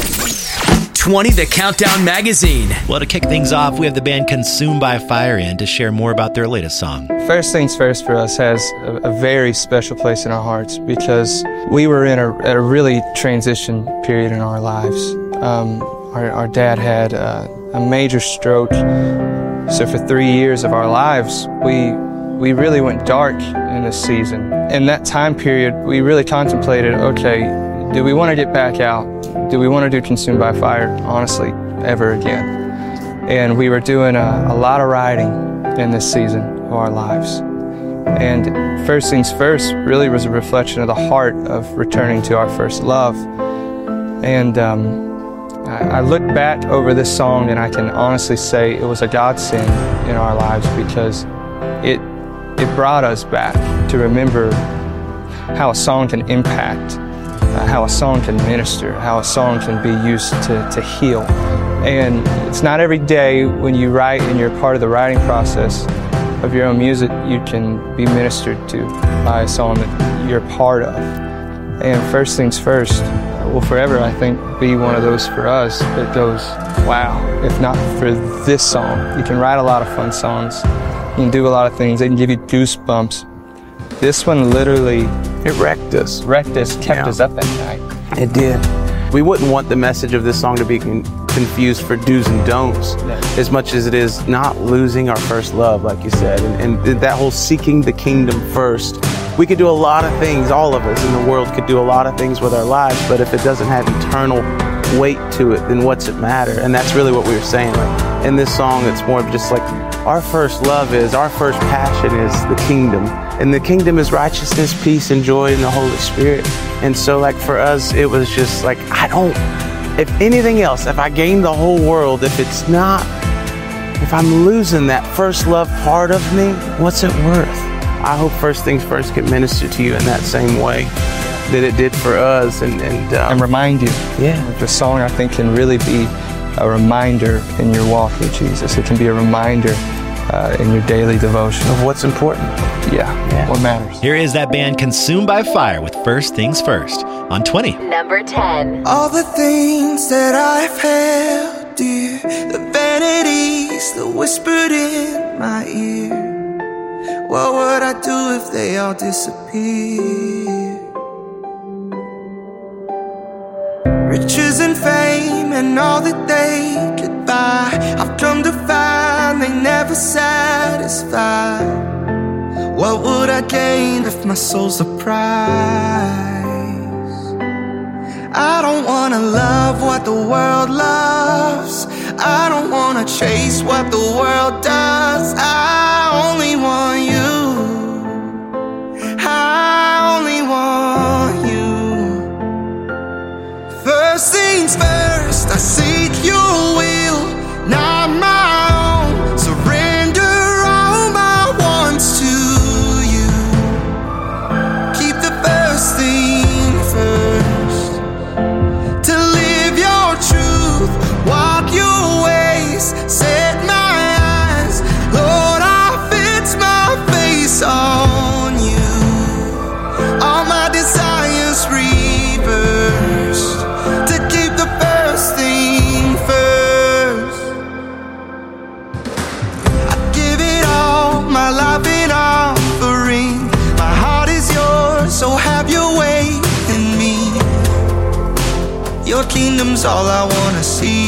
20 The Countdown Magazine. Well, to kick things off, we have the band Consumed by Fire in to share more about their latest song. First Things First for us has a, a very special place in our hearts because we were in a, a really transition period in our lives. Um, our, our dad had uh, a major stroke, so for three years of our lives, we we really went dark in this season. In that time period, we really contemplated, okay, do we want to get back out? Do we want to do Consumed by Fire, honestly, ever again? And we were doing a, a lot of writing in this season of our lives. And First Things First really was a reflection of the heart of returning to our first love. And um, I, I look back over this song and I can honestly say it was a godsend in our lives because it, it brought us back to remember how a song can impact, uh, how a song can minister, how a song can be used to, to heal. And it's not every day when you write and you're part of the writing process of your own music you can be ministered to by a song that you're part of. And first things first, will forever, I think, be one of those for us that goes, wow, if not for this song, you can write a lot of fun songs, you can do a lot of things, they can give you goosebumps. This one literally, it wrecked us. Wrecked us, kept us up at night. It did. We wouldn't want the message of this song to be con- confused for do's and don'ts as much as it is not losing our first love, like you said, and, and that whole seeking the kingdom first. We could do a lot of things, all of us in the world could do a lot of things with our lives, but if it doesn't have eternal weight to it, then what's it matter? And that's really what we were saying. Like in this song, it's more of just like our first love is, our first passion is the kingdom. And the kingdom is righteousness, peace, and joy in the Holy Spirit. And so, like, for us, it was just like, I don't, if anything else, if I gain the whole world, if it's not, if I'm losing that first love part of me, what's it worth? I hope First Things First can minister to you in that same way that it did for us and, and, um, and remind you. Yeah. The song, I think, can really be a reminder in your walk with Jesus. It can be a reminder uh, in your daily devotion of what's important. Yeah, yeah, what matters. Here is that band Consumed by Fire with First Things First on 20. Number 10. All the things that I've held dear, the vanities that whispered in my ear. What would I do if they all disappeared? Riches and fame and all that they could buy. I've come to find they never satisfy. What would I gain if my soul's a prize? I don't wanna love what the world loves. I don't wanna chase what the world does. Kingdom's all I wanna see.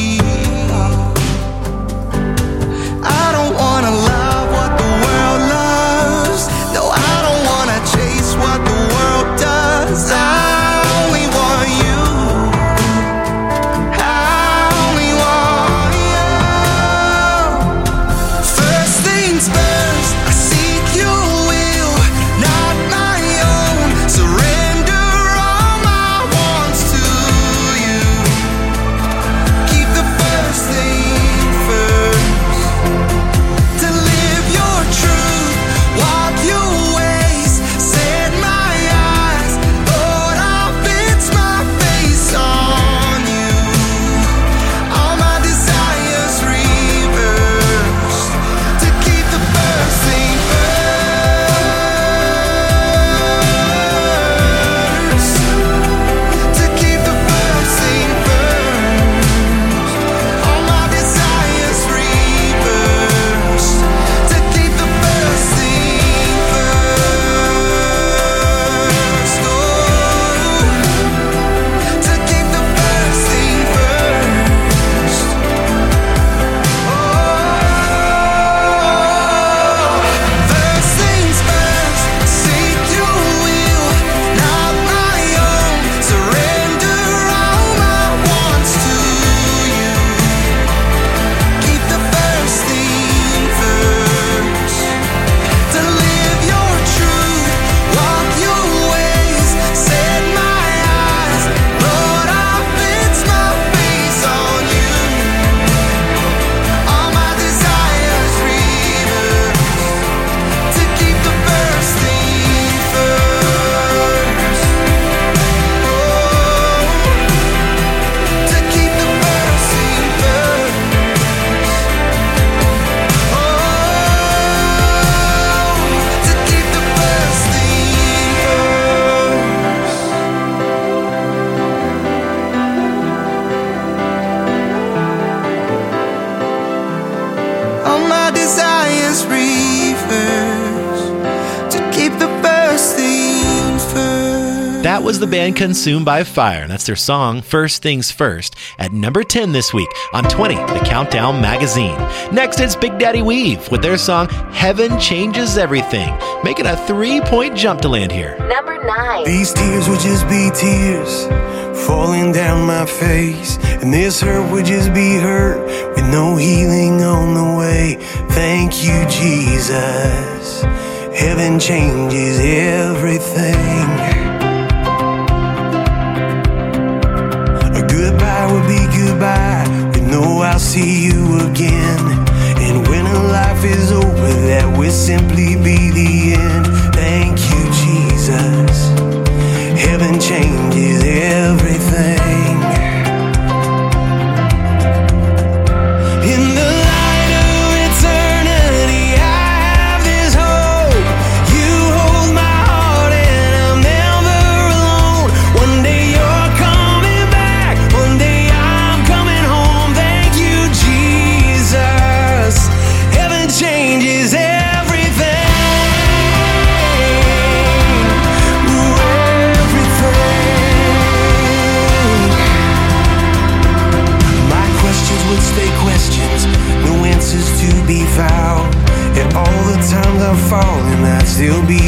Was the band Consumed by Fire, and that's their song First Things First at number 10 this week on 20, the Countdown Magazine. Next, it's Big Daddy Weave with their song Heaven Changes Everything, making a three point jump to land here. Number nine. These tears would just be tears falling down my face, and this hurt would just be hurt with no healing on the way. Thank you, Jesus. Heaven changes everything. See you again. And when a life is over, that will simply be the end. Thank you, Jesus. Heaven changes everything. Still be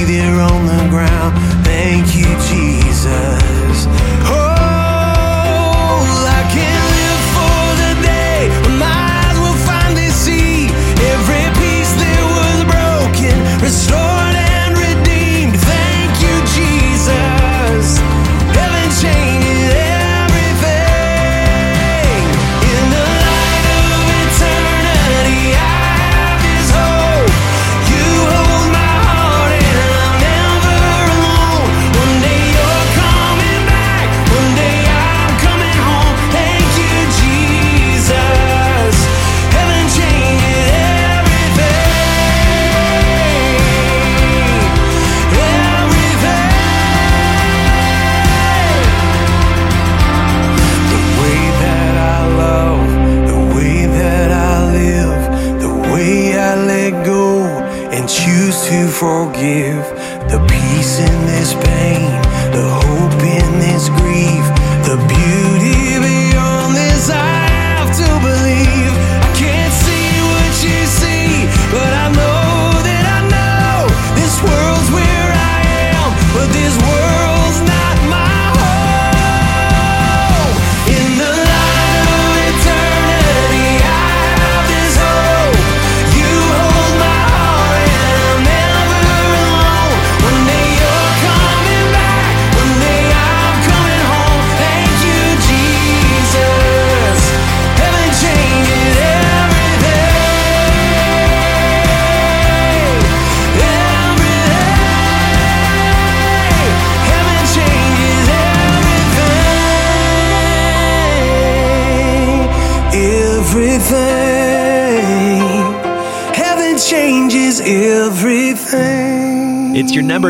forgive.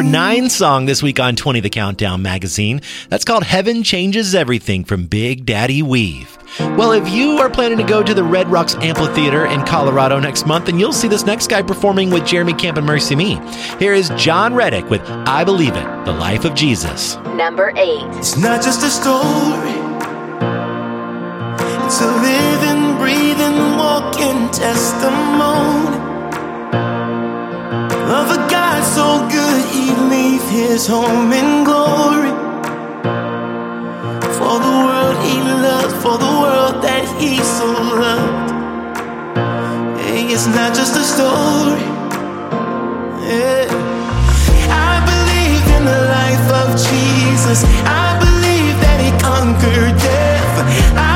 Number nine song this week on 20 The Countdown magazine. That's called Heaven Changes Everything from Big Daddy Weave. Well, if you are planning to go to the Red Rocks Amphitheater in Colorado next month, then you'll see this next guy performing with Jeremy Camp and MercyMe. Here is Jon Reddick with I Believe It, The Life of Jesus. Number eight. It's not just a story. It's a living, breathing, walking testimony. Of a So good, he leave his home in glory. For the world he loved, for the world that he so loved. Hey, it's not just a story. Yeah. I believe in the life of Jesus. I believe that he conquered death. I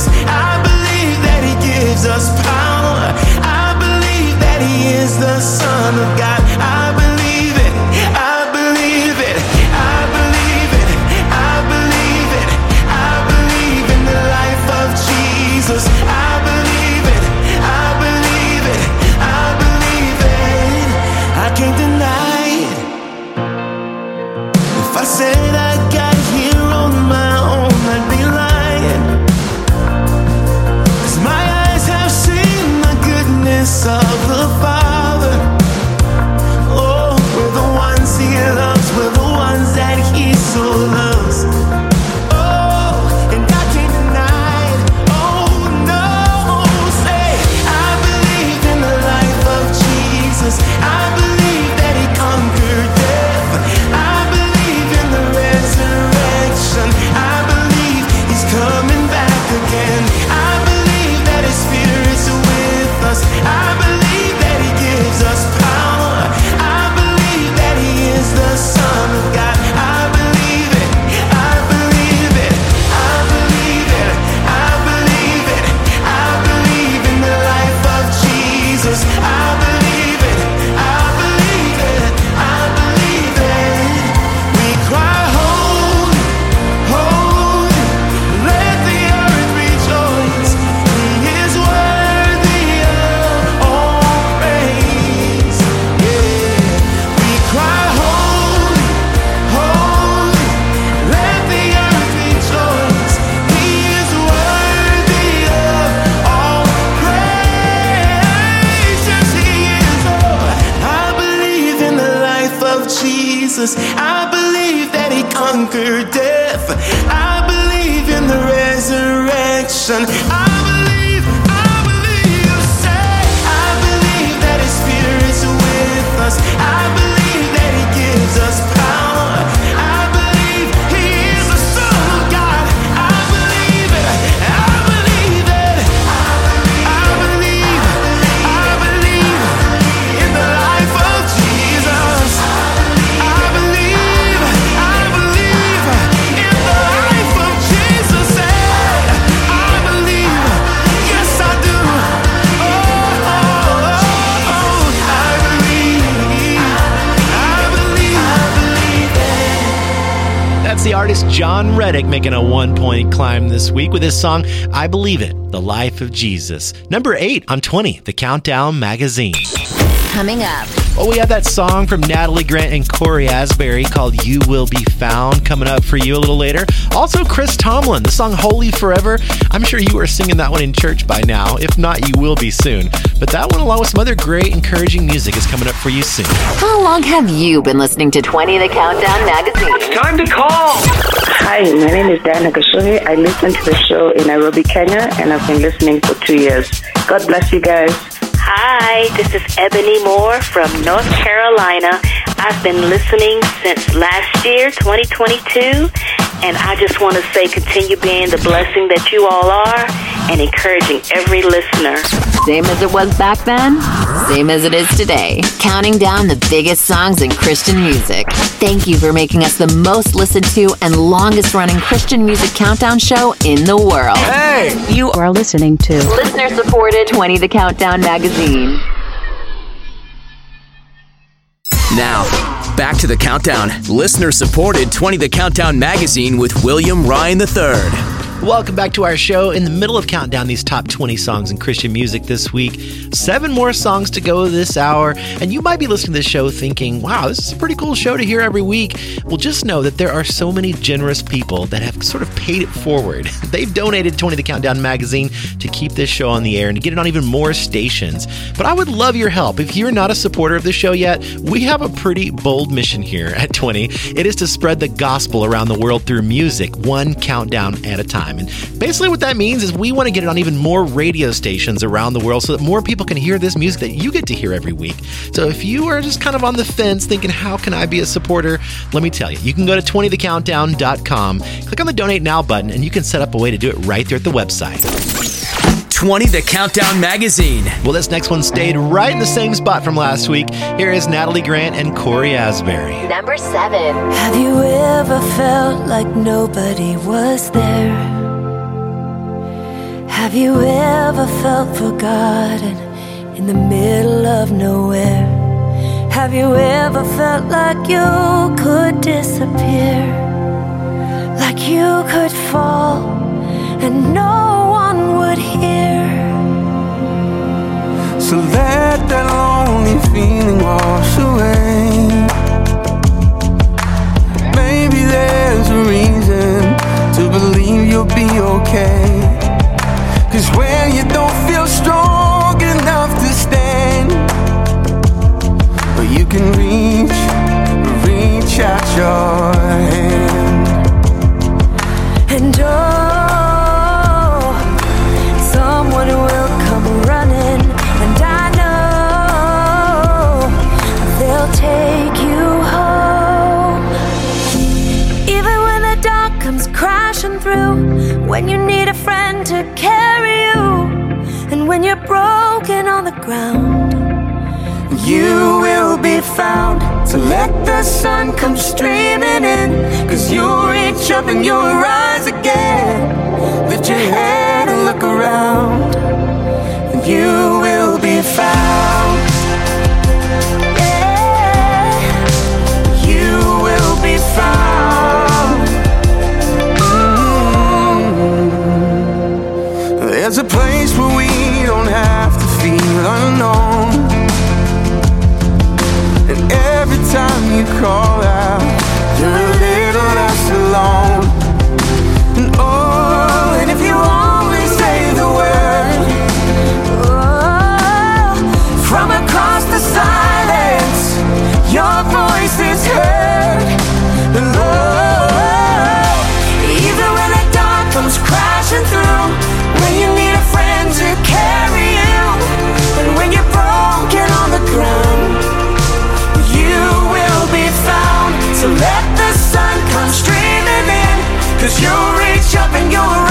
us. I believe that he gives us Jon Reddick making a one point climb this week with his song, I Believe It, The Life of Jesus. Number eight on 20, The Countdown Magazine. Coming up. Well, we have that song from Natalie Grant and Cory Asbury called You Will Be Found coming up for you a little later. Also, Chris Tomlin, the song Holy Forever. I'm sure you are singing that one in church by now. If not, you will be soon. But that one, along with some other great, encouraging music, is coming up for you soon. How long have you been listening to 20 The Countdown magazine? Time to call. Hi, my name is Diana Gashuhi. I listen to the show in Nairobi, Kenya, and I've been listening for two years. God bless you guys. Hi, this is Ebony Moore from North Carolina. I've been listening since last year, 2022, and I just want to say continue being the blessing that you all are and encouraging every listener. Same as it was back then, same as it is today. Counting down the biggest songs in Christian music. Thank you for making us the most listened to and longest running Christian music countdown show in the world. Hey! You are listening to listener supported 20 The Countdown magazine. Now, back to the countdown. Listener supported 20 The Countdown magazine with William Ryan III. Welcome back to our show. In the middle of counting down these top 20 songs in Christian music this week, seven more songs to go this hour. And you might be listening to this show thinking, wow, this is a pretty cool show to hear every week. Well, just know that there are so many generous people that have sort of paid it forward. They've donated 20 The Countdown magazine to keep this show on the air and to get it on even more stations. But I would love your help. If you're not a supporter of the show yet, we have a pretty bold mission here at 20. It is to spread the gospel around the world through music, one countdown at a time. And basically, what that means is we want to get it on even more radio stations around the world so that more people can hear this music that you get to hear every week. So if you are just kind of on the fence thinking, how can I be a supporter? Let me tell you, you can go to 20thecountdown.com, click on the donate now button, and you can set up a way to do it right there at the website. 20 The Countdown magazine. Well, this next one stayed right in the same spot from last week. Here is Natalie Grant and Cory Asbury. Number seven. Have you ever felt like nobody was there? Have you ever felt forgotten in the middle of nowhere? Have you ever felt like you could disappear? Like you could fall and no one would hear? So let that lonely feeling wash away. Maybe there's a reason to believe you'll be okay. Cause when you don't feel strong enough to stand, but you can reach, reach out your hand. And oh, someone will come running, and I know they'll take you home. Even when the dark comes crashing through, when you need a friend to carry ground. You will be found. So let the sun come streaming in. Cause you'll reach up and you'll rise again. Lift your head and look around. And you will be found. Yeah. You will be found. Mm. There's a place where we unknown. And every time you call out, you're a little less alone. Cause you'll reach up and you'll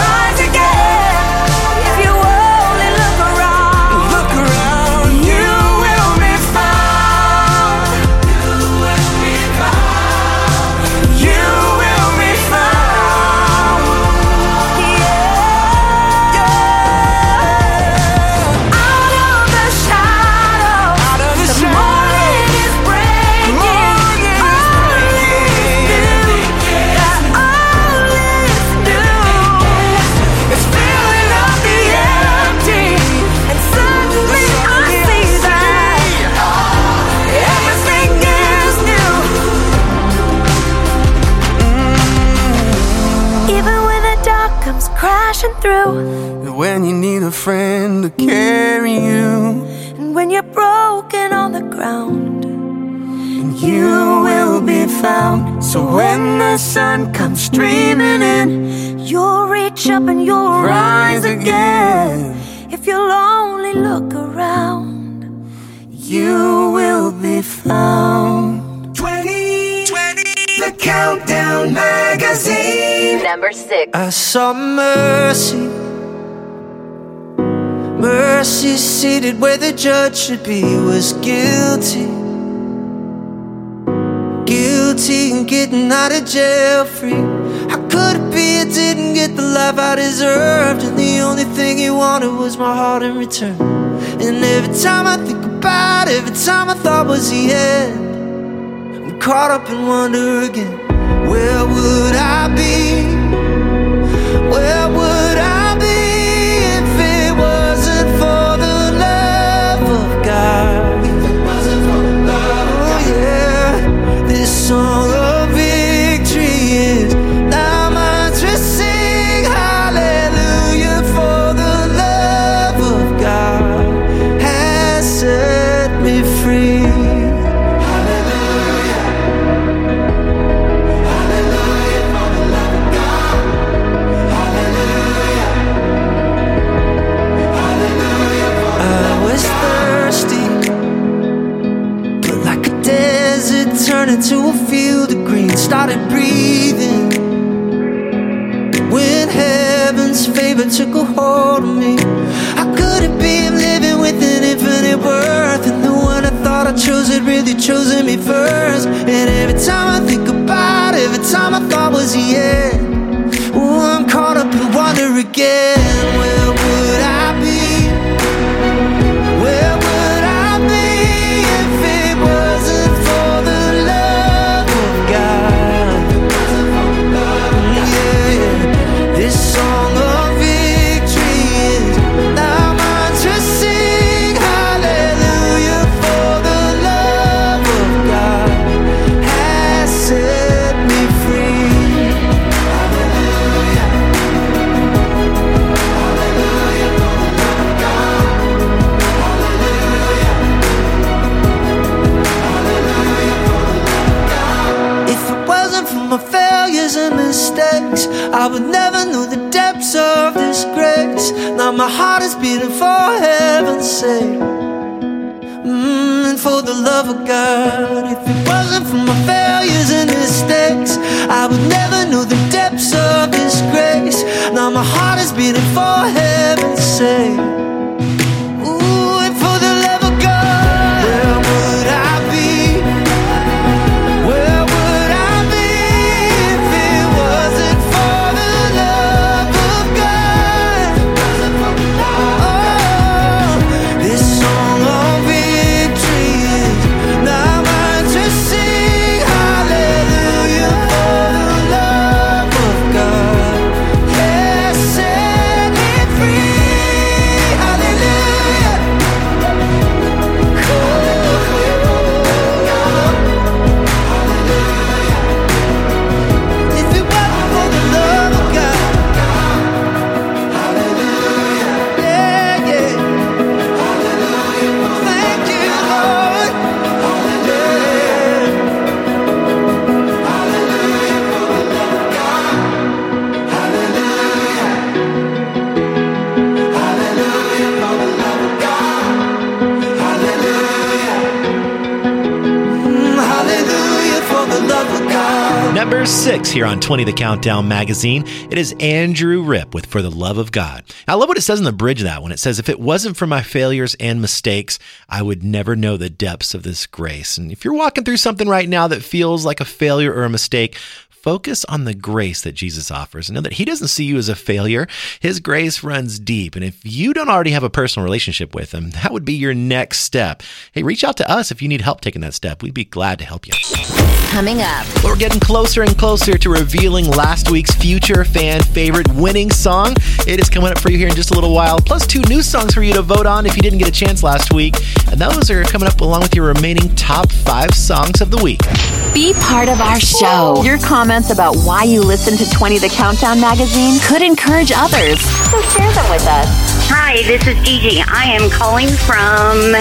need a friend to carry you, and when you're broken on the ground, and you will be found. So when the sun comes streaming in, you'll reach up and you'll rise again. If you'll only look around, you will be found. 20, 20, the Countdown Magazine. Number six. I saw mercy. Mercy seated where the judge should be was guilty. Guilty and getting out of jail free. How could it be I didn't get the life I deserved? And the only thing he wanted was my heart in return. And every time I think about it, every time I thought was the end, I'm caught up in wonder again. Where would I be? Where would I Started breathing when heaven's favor took a hold of me. How could it be I'm living with an infinite worth? And the one I thought I chose had really chosen me first. And every time I think about it, every time I thought was the end, oh, I'm caught up in wonder again. Mm, and for the love of God. If it wasn't for my failures and mistakes, I would never know the depths of this grace. Now my heart is beating for heaven's sake. Here on 20 The Countdown magazine. It is Andrew Ripp with For the Love of God. I love what it says in the bridge that one. It says, If it wasn't for my failures and mistakes, I would never know the depths of this grace. And if you're walking through something right now that feels like a failure or a mistake, focus on the grace that Jesus offers and know that He doesn't see you as a failure. His grace runs deep. And if you don't already have a personal relationship with Him, that would be your next step. Hey, reach out to us if you need help taking that step. We'd be glad to help you. Coming up, We're getting closer and closer to revealing last week's future fan favorite winning song. It is coming up for you here in just a little while, plus two new songs for you to vote on if you didn't get a chance last week. And those are coming up along with your remaining top five songs of the week. be part of our show. Your comments about why you listen to 20 The Countdown magazine could encourage others. So share them with us. Hi, this is Gigi. I am calling from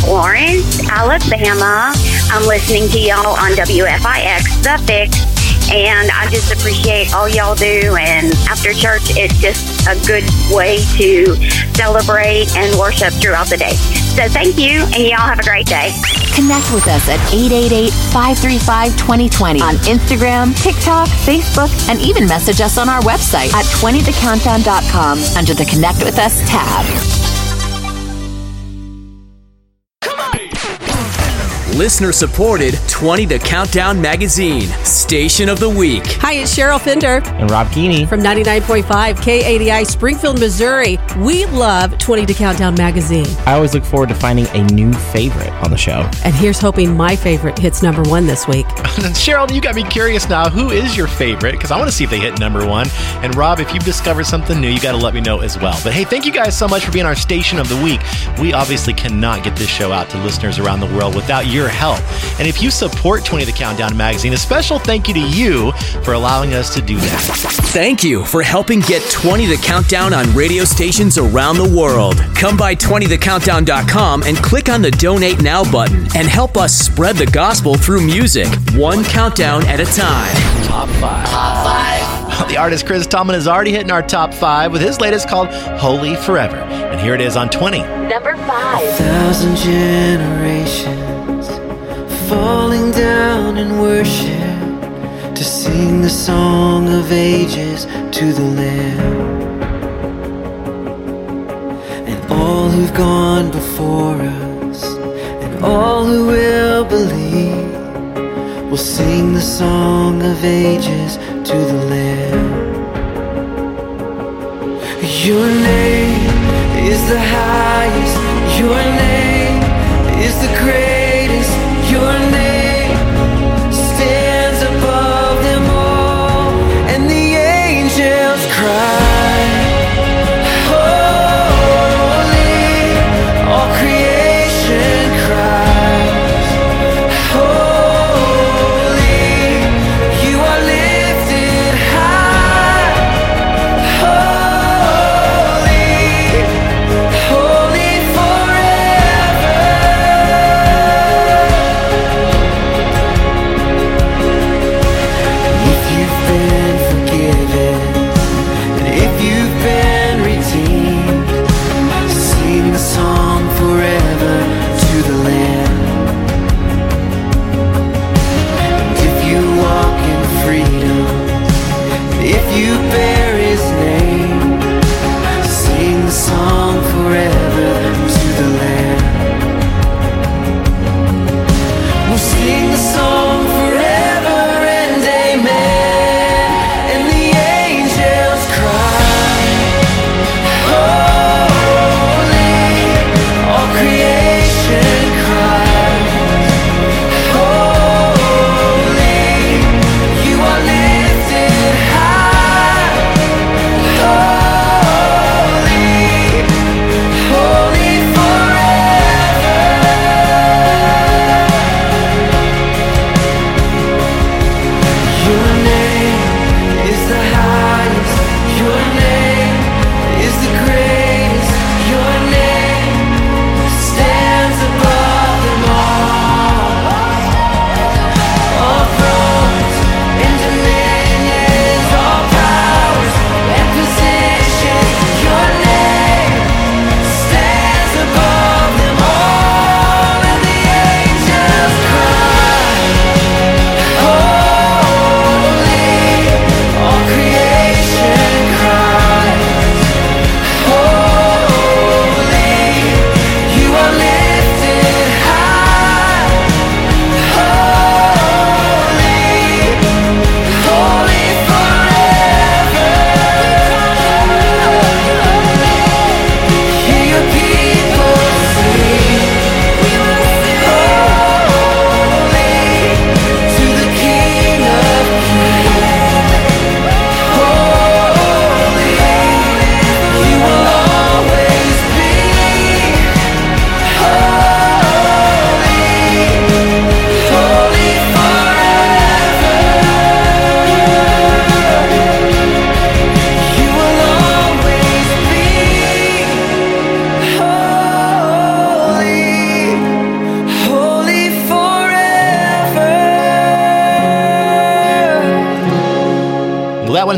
Florence, Alabama. I'm listening to y'all on WFIX, The Fix. And I just appreciate all y'all do. And after church, it's just a good way to celebrate and worship throughout the day. So thank you, and y'all have a great day. Connect with us at 888-535-2020 on Instagram, TikTok, Facebook, and even message us on our website at 20thecountdown.com under the Connect with Us tab. Listener supported 20 The Countdown Magazine, Station of the Week. Hi, it's Cheryl Fender And Rob Keeney. from 99.5 KADI Springfield, Missouri. We love 20 to Countdown magazine. I always look forward to finding a new favorite on the show. And here's hoping my favorite hits number one this week. Cheryl, you got me curious now. Who is your favorite? Because I want to see if they hit number one. And Rob, if you've discovered something new, you got to let me know as well. But hey, thank you guys so much for being our station of the week. We obviously cannot get this show out to listeners around the world without your help. And if you support 20 The Countdown magazine, a special thank you to you for allowing us to do that. Thank you for helping get 20 The Countdown on radio stations around the world. Come by 20thecountdown.com and click on the Donate Now button and help us spread the gospel through music, one countdown at a time. Top five. Top five. The artist Chris Tomlin is already hitting our top five with his latest called Holy Forever. And here it is on 20. Number five. thousand generations falling down in worship to sing the song of ages to the Lamb. And all who've gone before us, and all who will believe, will sing the song of ages to the Lamb. Your name is the highest. Your name is the greatest. Your name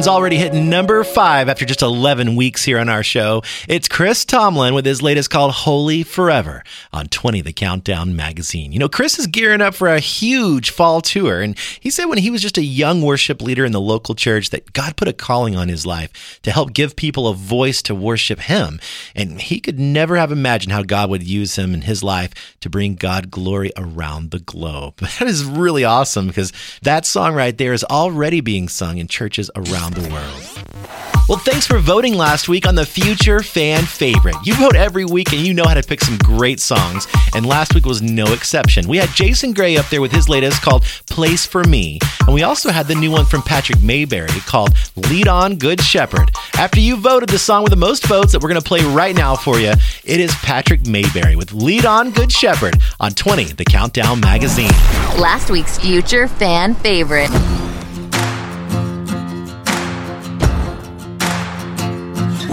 one's already hit number five after just 11 weeks here on our show. It's Chris Tomlin with his latest called Holy Forever on 20 The Countdown magazine. You know, Chris is gearing up for a huge fall tour, and he said when he was just a young worship leader in the local church that God put a calling on his life to help give people a voice to worship him. And he could never have imagined how God would use him in his life to bring God glory around the globe. That is really awesome because that song right there is already being sung in churches around the world. Well, thanks for voting last week on the Future Fan Favorite. You vote every week and you know how to pick some great songs, and last week was no exception. We had Jason Gray up there with his latest called Place for Me, and we also had the new one from Patrick Mayberry called Lead On Good Shepherd. After you voted the song with the most votes that we're going to play right now for you, it is Patrick Mayberry with Lead On Good Shepherd on 20, the Countdown Magazine. Last week's future fan favorite.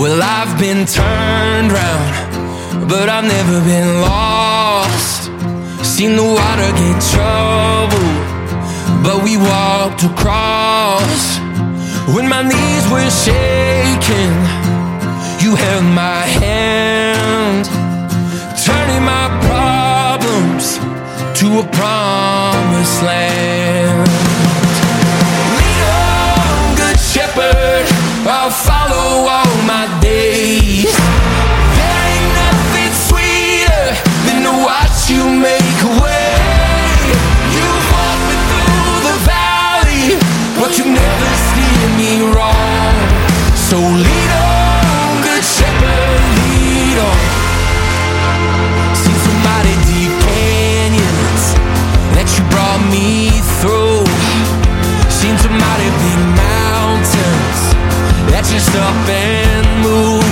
Well, I've been turned round, but I've never been lost. Seen the water get troubled, but we walked across. When my knees were shaking, you held my hand, turning my problems to a promised land. Lead on, good shepherd, I'll follow all my days. There ain't nothing sweeter than to watch you make way. Just up and move.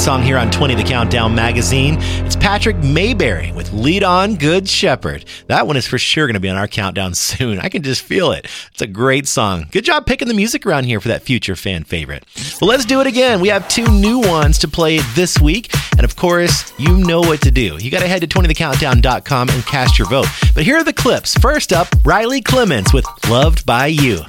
Song here on 20 The Countdown magazine. It's Patrick Mayberry with Lead On Good Shepherd. That one is for sure going to be on our countdown soon. I can just feel it. It's a great song. Good job picking the music around here for that future fan favorite. Well, let's do it again. We have two new ones to play this week. And of course, you know what to do. You got to head to 20thecountdown.com and cast your vote. But here are the clips. First up, Riley Clemmons with Loved by You.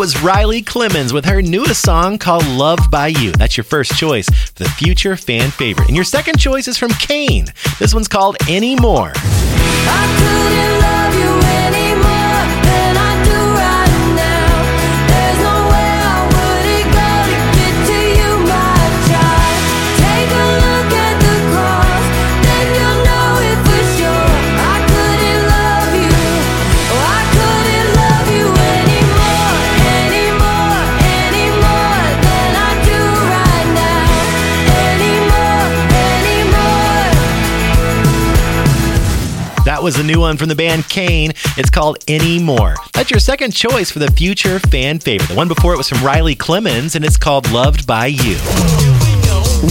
Was Riley Clemmons with her newest song called Love by You. That's your first choice for the future fan favorite. And your second choice is from CAIN. This one's called Anymore. That was a new one from the band CAIN. It's called Anymore. That's your second choice for the future fan favorite. The one before it was from Riley Clemmons, and it's called Loved by You.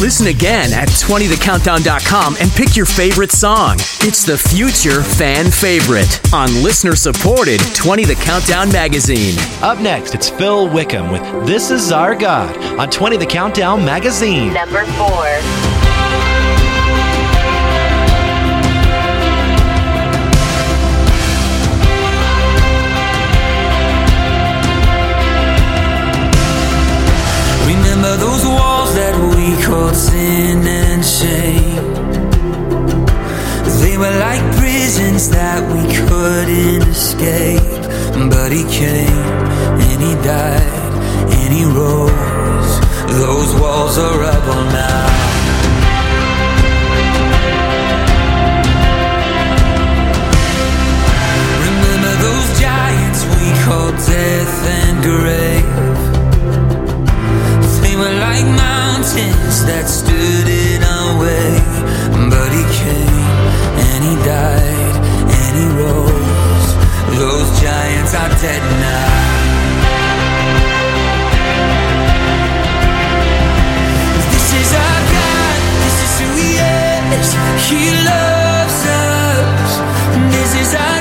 Listen again at 20thecountdown.com and pick your favorite song. It's the future fan favorite on listener supported 20 The Countdown magazine. Up next, it's Phil Wickham with This Is Our God on 20 The Countdown magazine. Number four. Prisons that we couldn't escape. But he came and he died and he rose. Those walls are rubble now. Remember those giants we called death and grave? They were like mountains that stood in our way. many. Those giants are dead now. This is our God. This is who He is. He loves us. This is our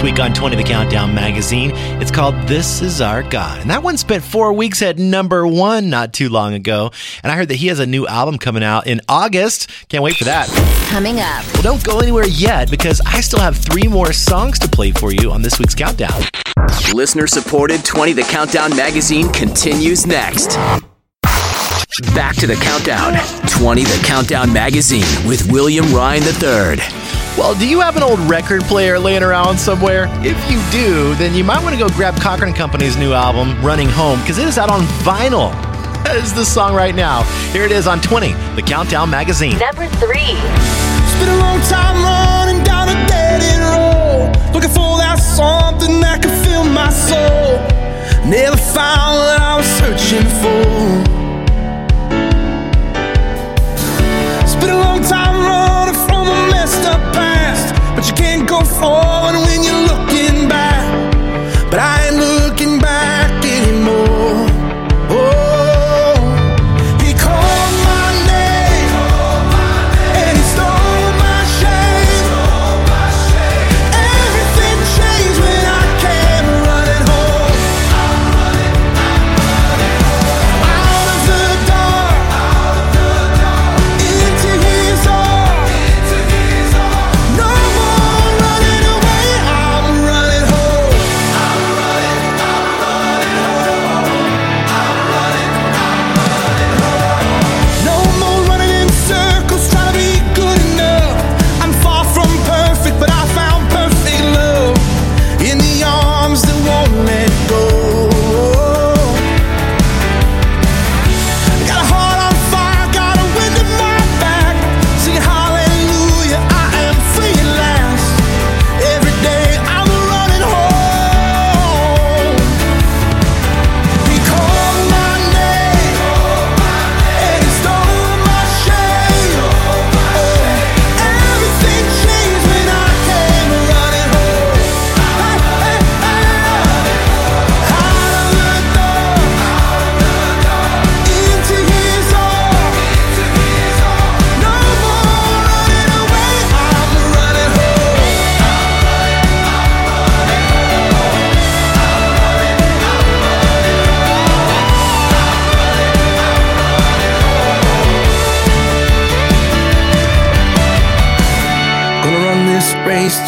this week on 20 The Countdown magazine. It's called This Is Our God. And that one spent four weeks at number one not too long ago. And I heard that he has a new album coming out in August. Can't wait for that. Coming up. Well, don't go anywhere yet because I still have three more songs to play for you on this week's Countdown. Listener supported 20 The Countdown magazine continues next. Back to the countdown 20 The Countdown magazine with William Ryan III. Well, do you have an old record player laying around somewhere? If you do, then you might want to go grab Cochren Company's new album, Running Home, because it is out on vinyl. That is the song right now. Here it is on 20, The Countdown Magazine. Number three. It's been a long time running down a dead end road, looking for that something that could fill my soul. Never found what I was searching for. Been a long time running from a messed up past, but you can't go forward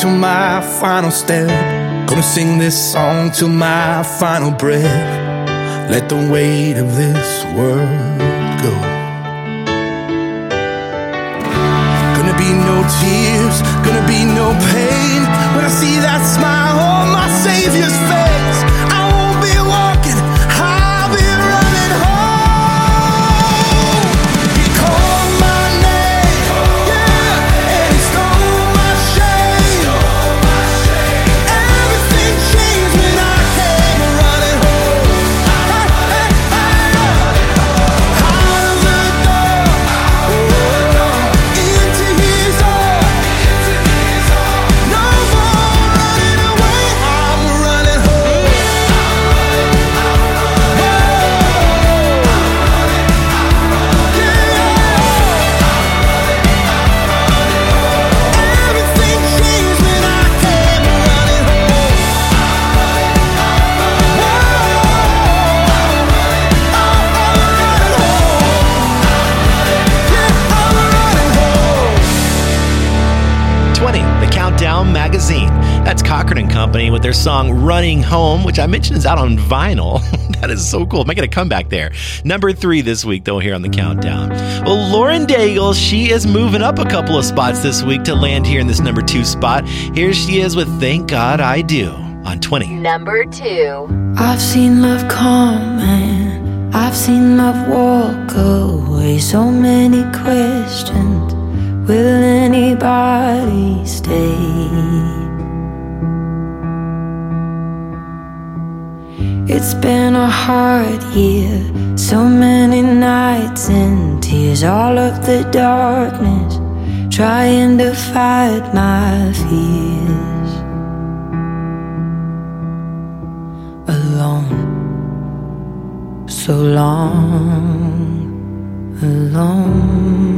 to my final step. Gonna sing this song till my final breath. Let the weight of this world go. Gonna be no tears, gonna be no pain. When I see that smile on my Savior's face, Company with their song Running Home, which I mentioned is out on vinyl. that is so cool. Making a comeback there. Number three this week, though, here on The Countdown. Well, Lauren Daigle, she is moving up a couple of spots this week to land here in this number two spot. Here she is with Thank God I Do on 20. Number two. I've seen love come and I've seen love walk away. So many questions. Will anybody stay? It's been a hard year. So many nights and tears. All of the darkness. Trying to fight my fears. alone. So long, alone.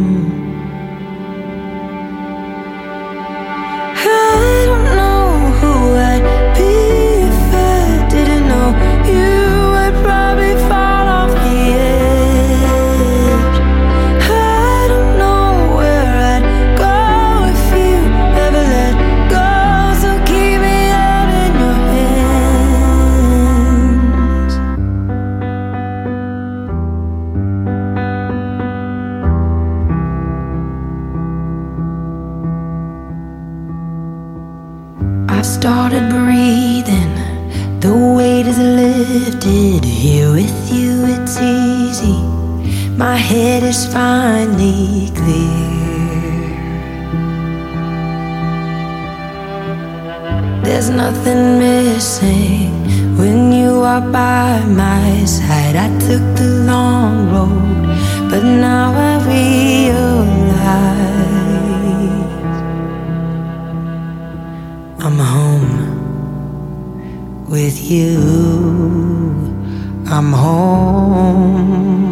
Started breathing. The weight is lifted. Here with you, it's easy. My head is finally clear. There's nothing missing when you are by my side. I took the long road, but now I realize with you. I'm home.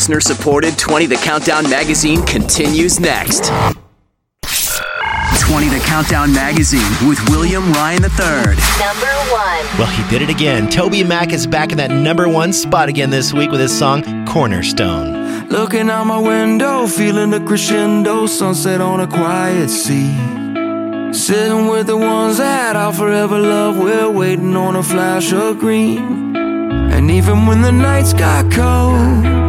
Listener supported 20 The Countdown magazine continues next. 20 The Countdown magazine with William Ryan III. Number one. Well, he did it again. TobyMac is back in that number one spot again this week with his song Cornerstone. Looking out my window, feeling the crescendo, sunset on a quiet sea. Sitting with the ones that I'll forever love, we're waiting on a flash of green. And even when the nights got cold,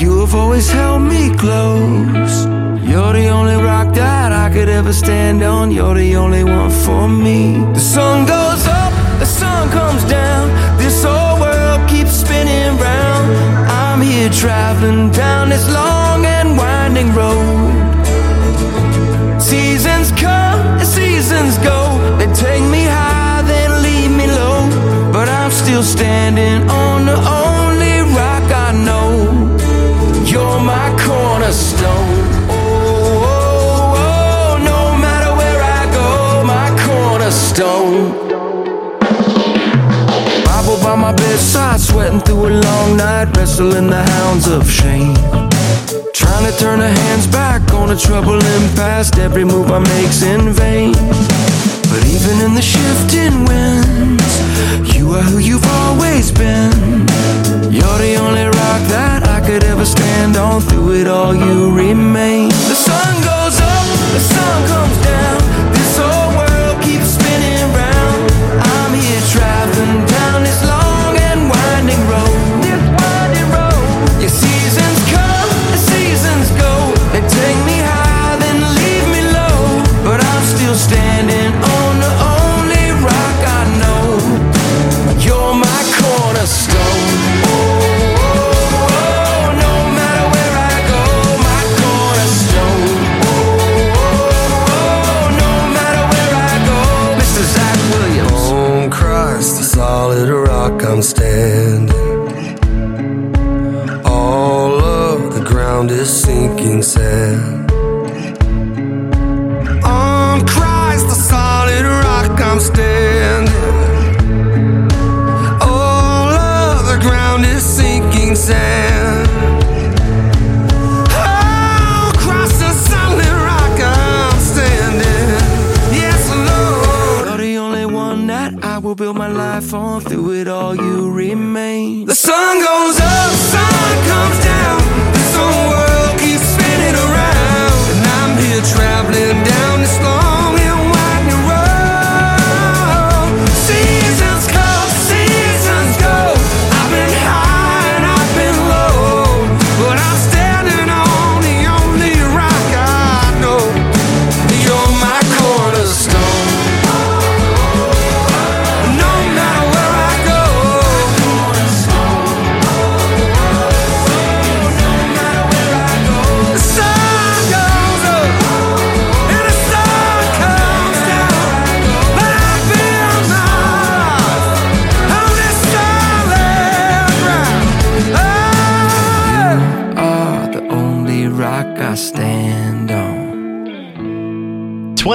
you have always held me close. You're the only rock that I could ever stand on, you're the only one for me. The sun goes up, the sun comes down, this whole world keeps spinning round. I'm here traveling down this long and winding road. Seasons come and seasons go. They take me high, then leave me low. But I'm still standing on the only every move I make's in vain. But even in the shifting winds, you are who you've always been. You're the only rock that I could ever stand on. Through it all, you remain. The sun goes up, the sun comes down. Ground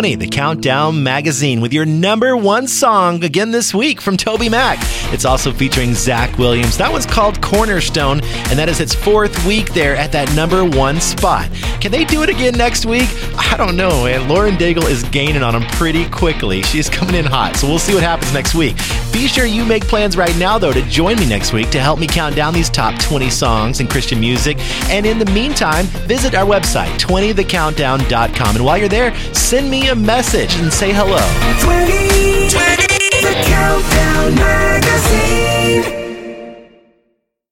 20, the Countdown Magazine, with your number one song again this week from TobyMac. It's also featuring Zach Williams. That one's called Cornerstone, and that is its fourth week there at that number one spot. Can they do it again next week? I don't know, man. Lauren Daigle is gaining on them pretty quickly. She's coming in hot, so we'll see what happens next week. Be sure you make plans right now, though, to join me next week to help me count down these top 20 songs in Christian music. And in the meantime, visit our website, 20thecountdown.com. And while you're there, send me a message and say hello. 20, 20, the Countdown Magazine.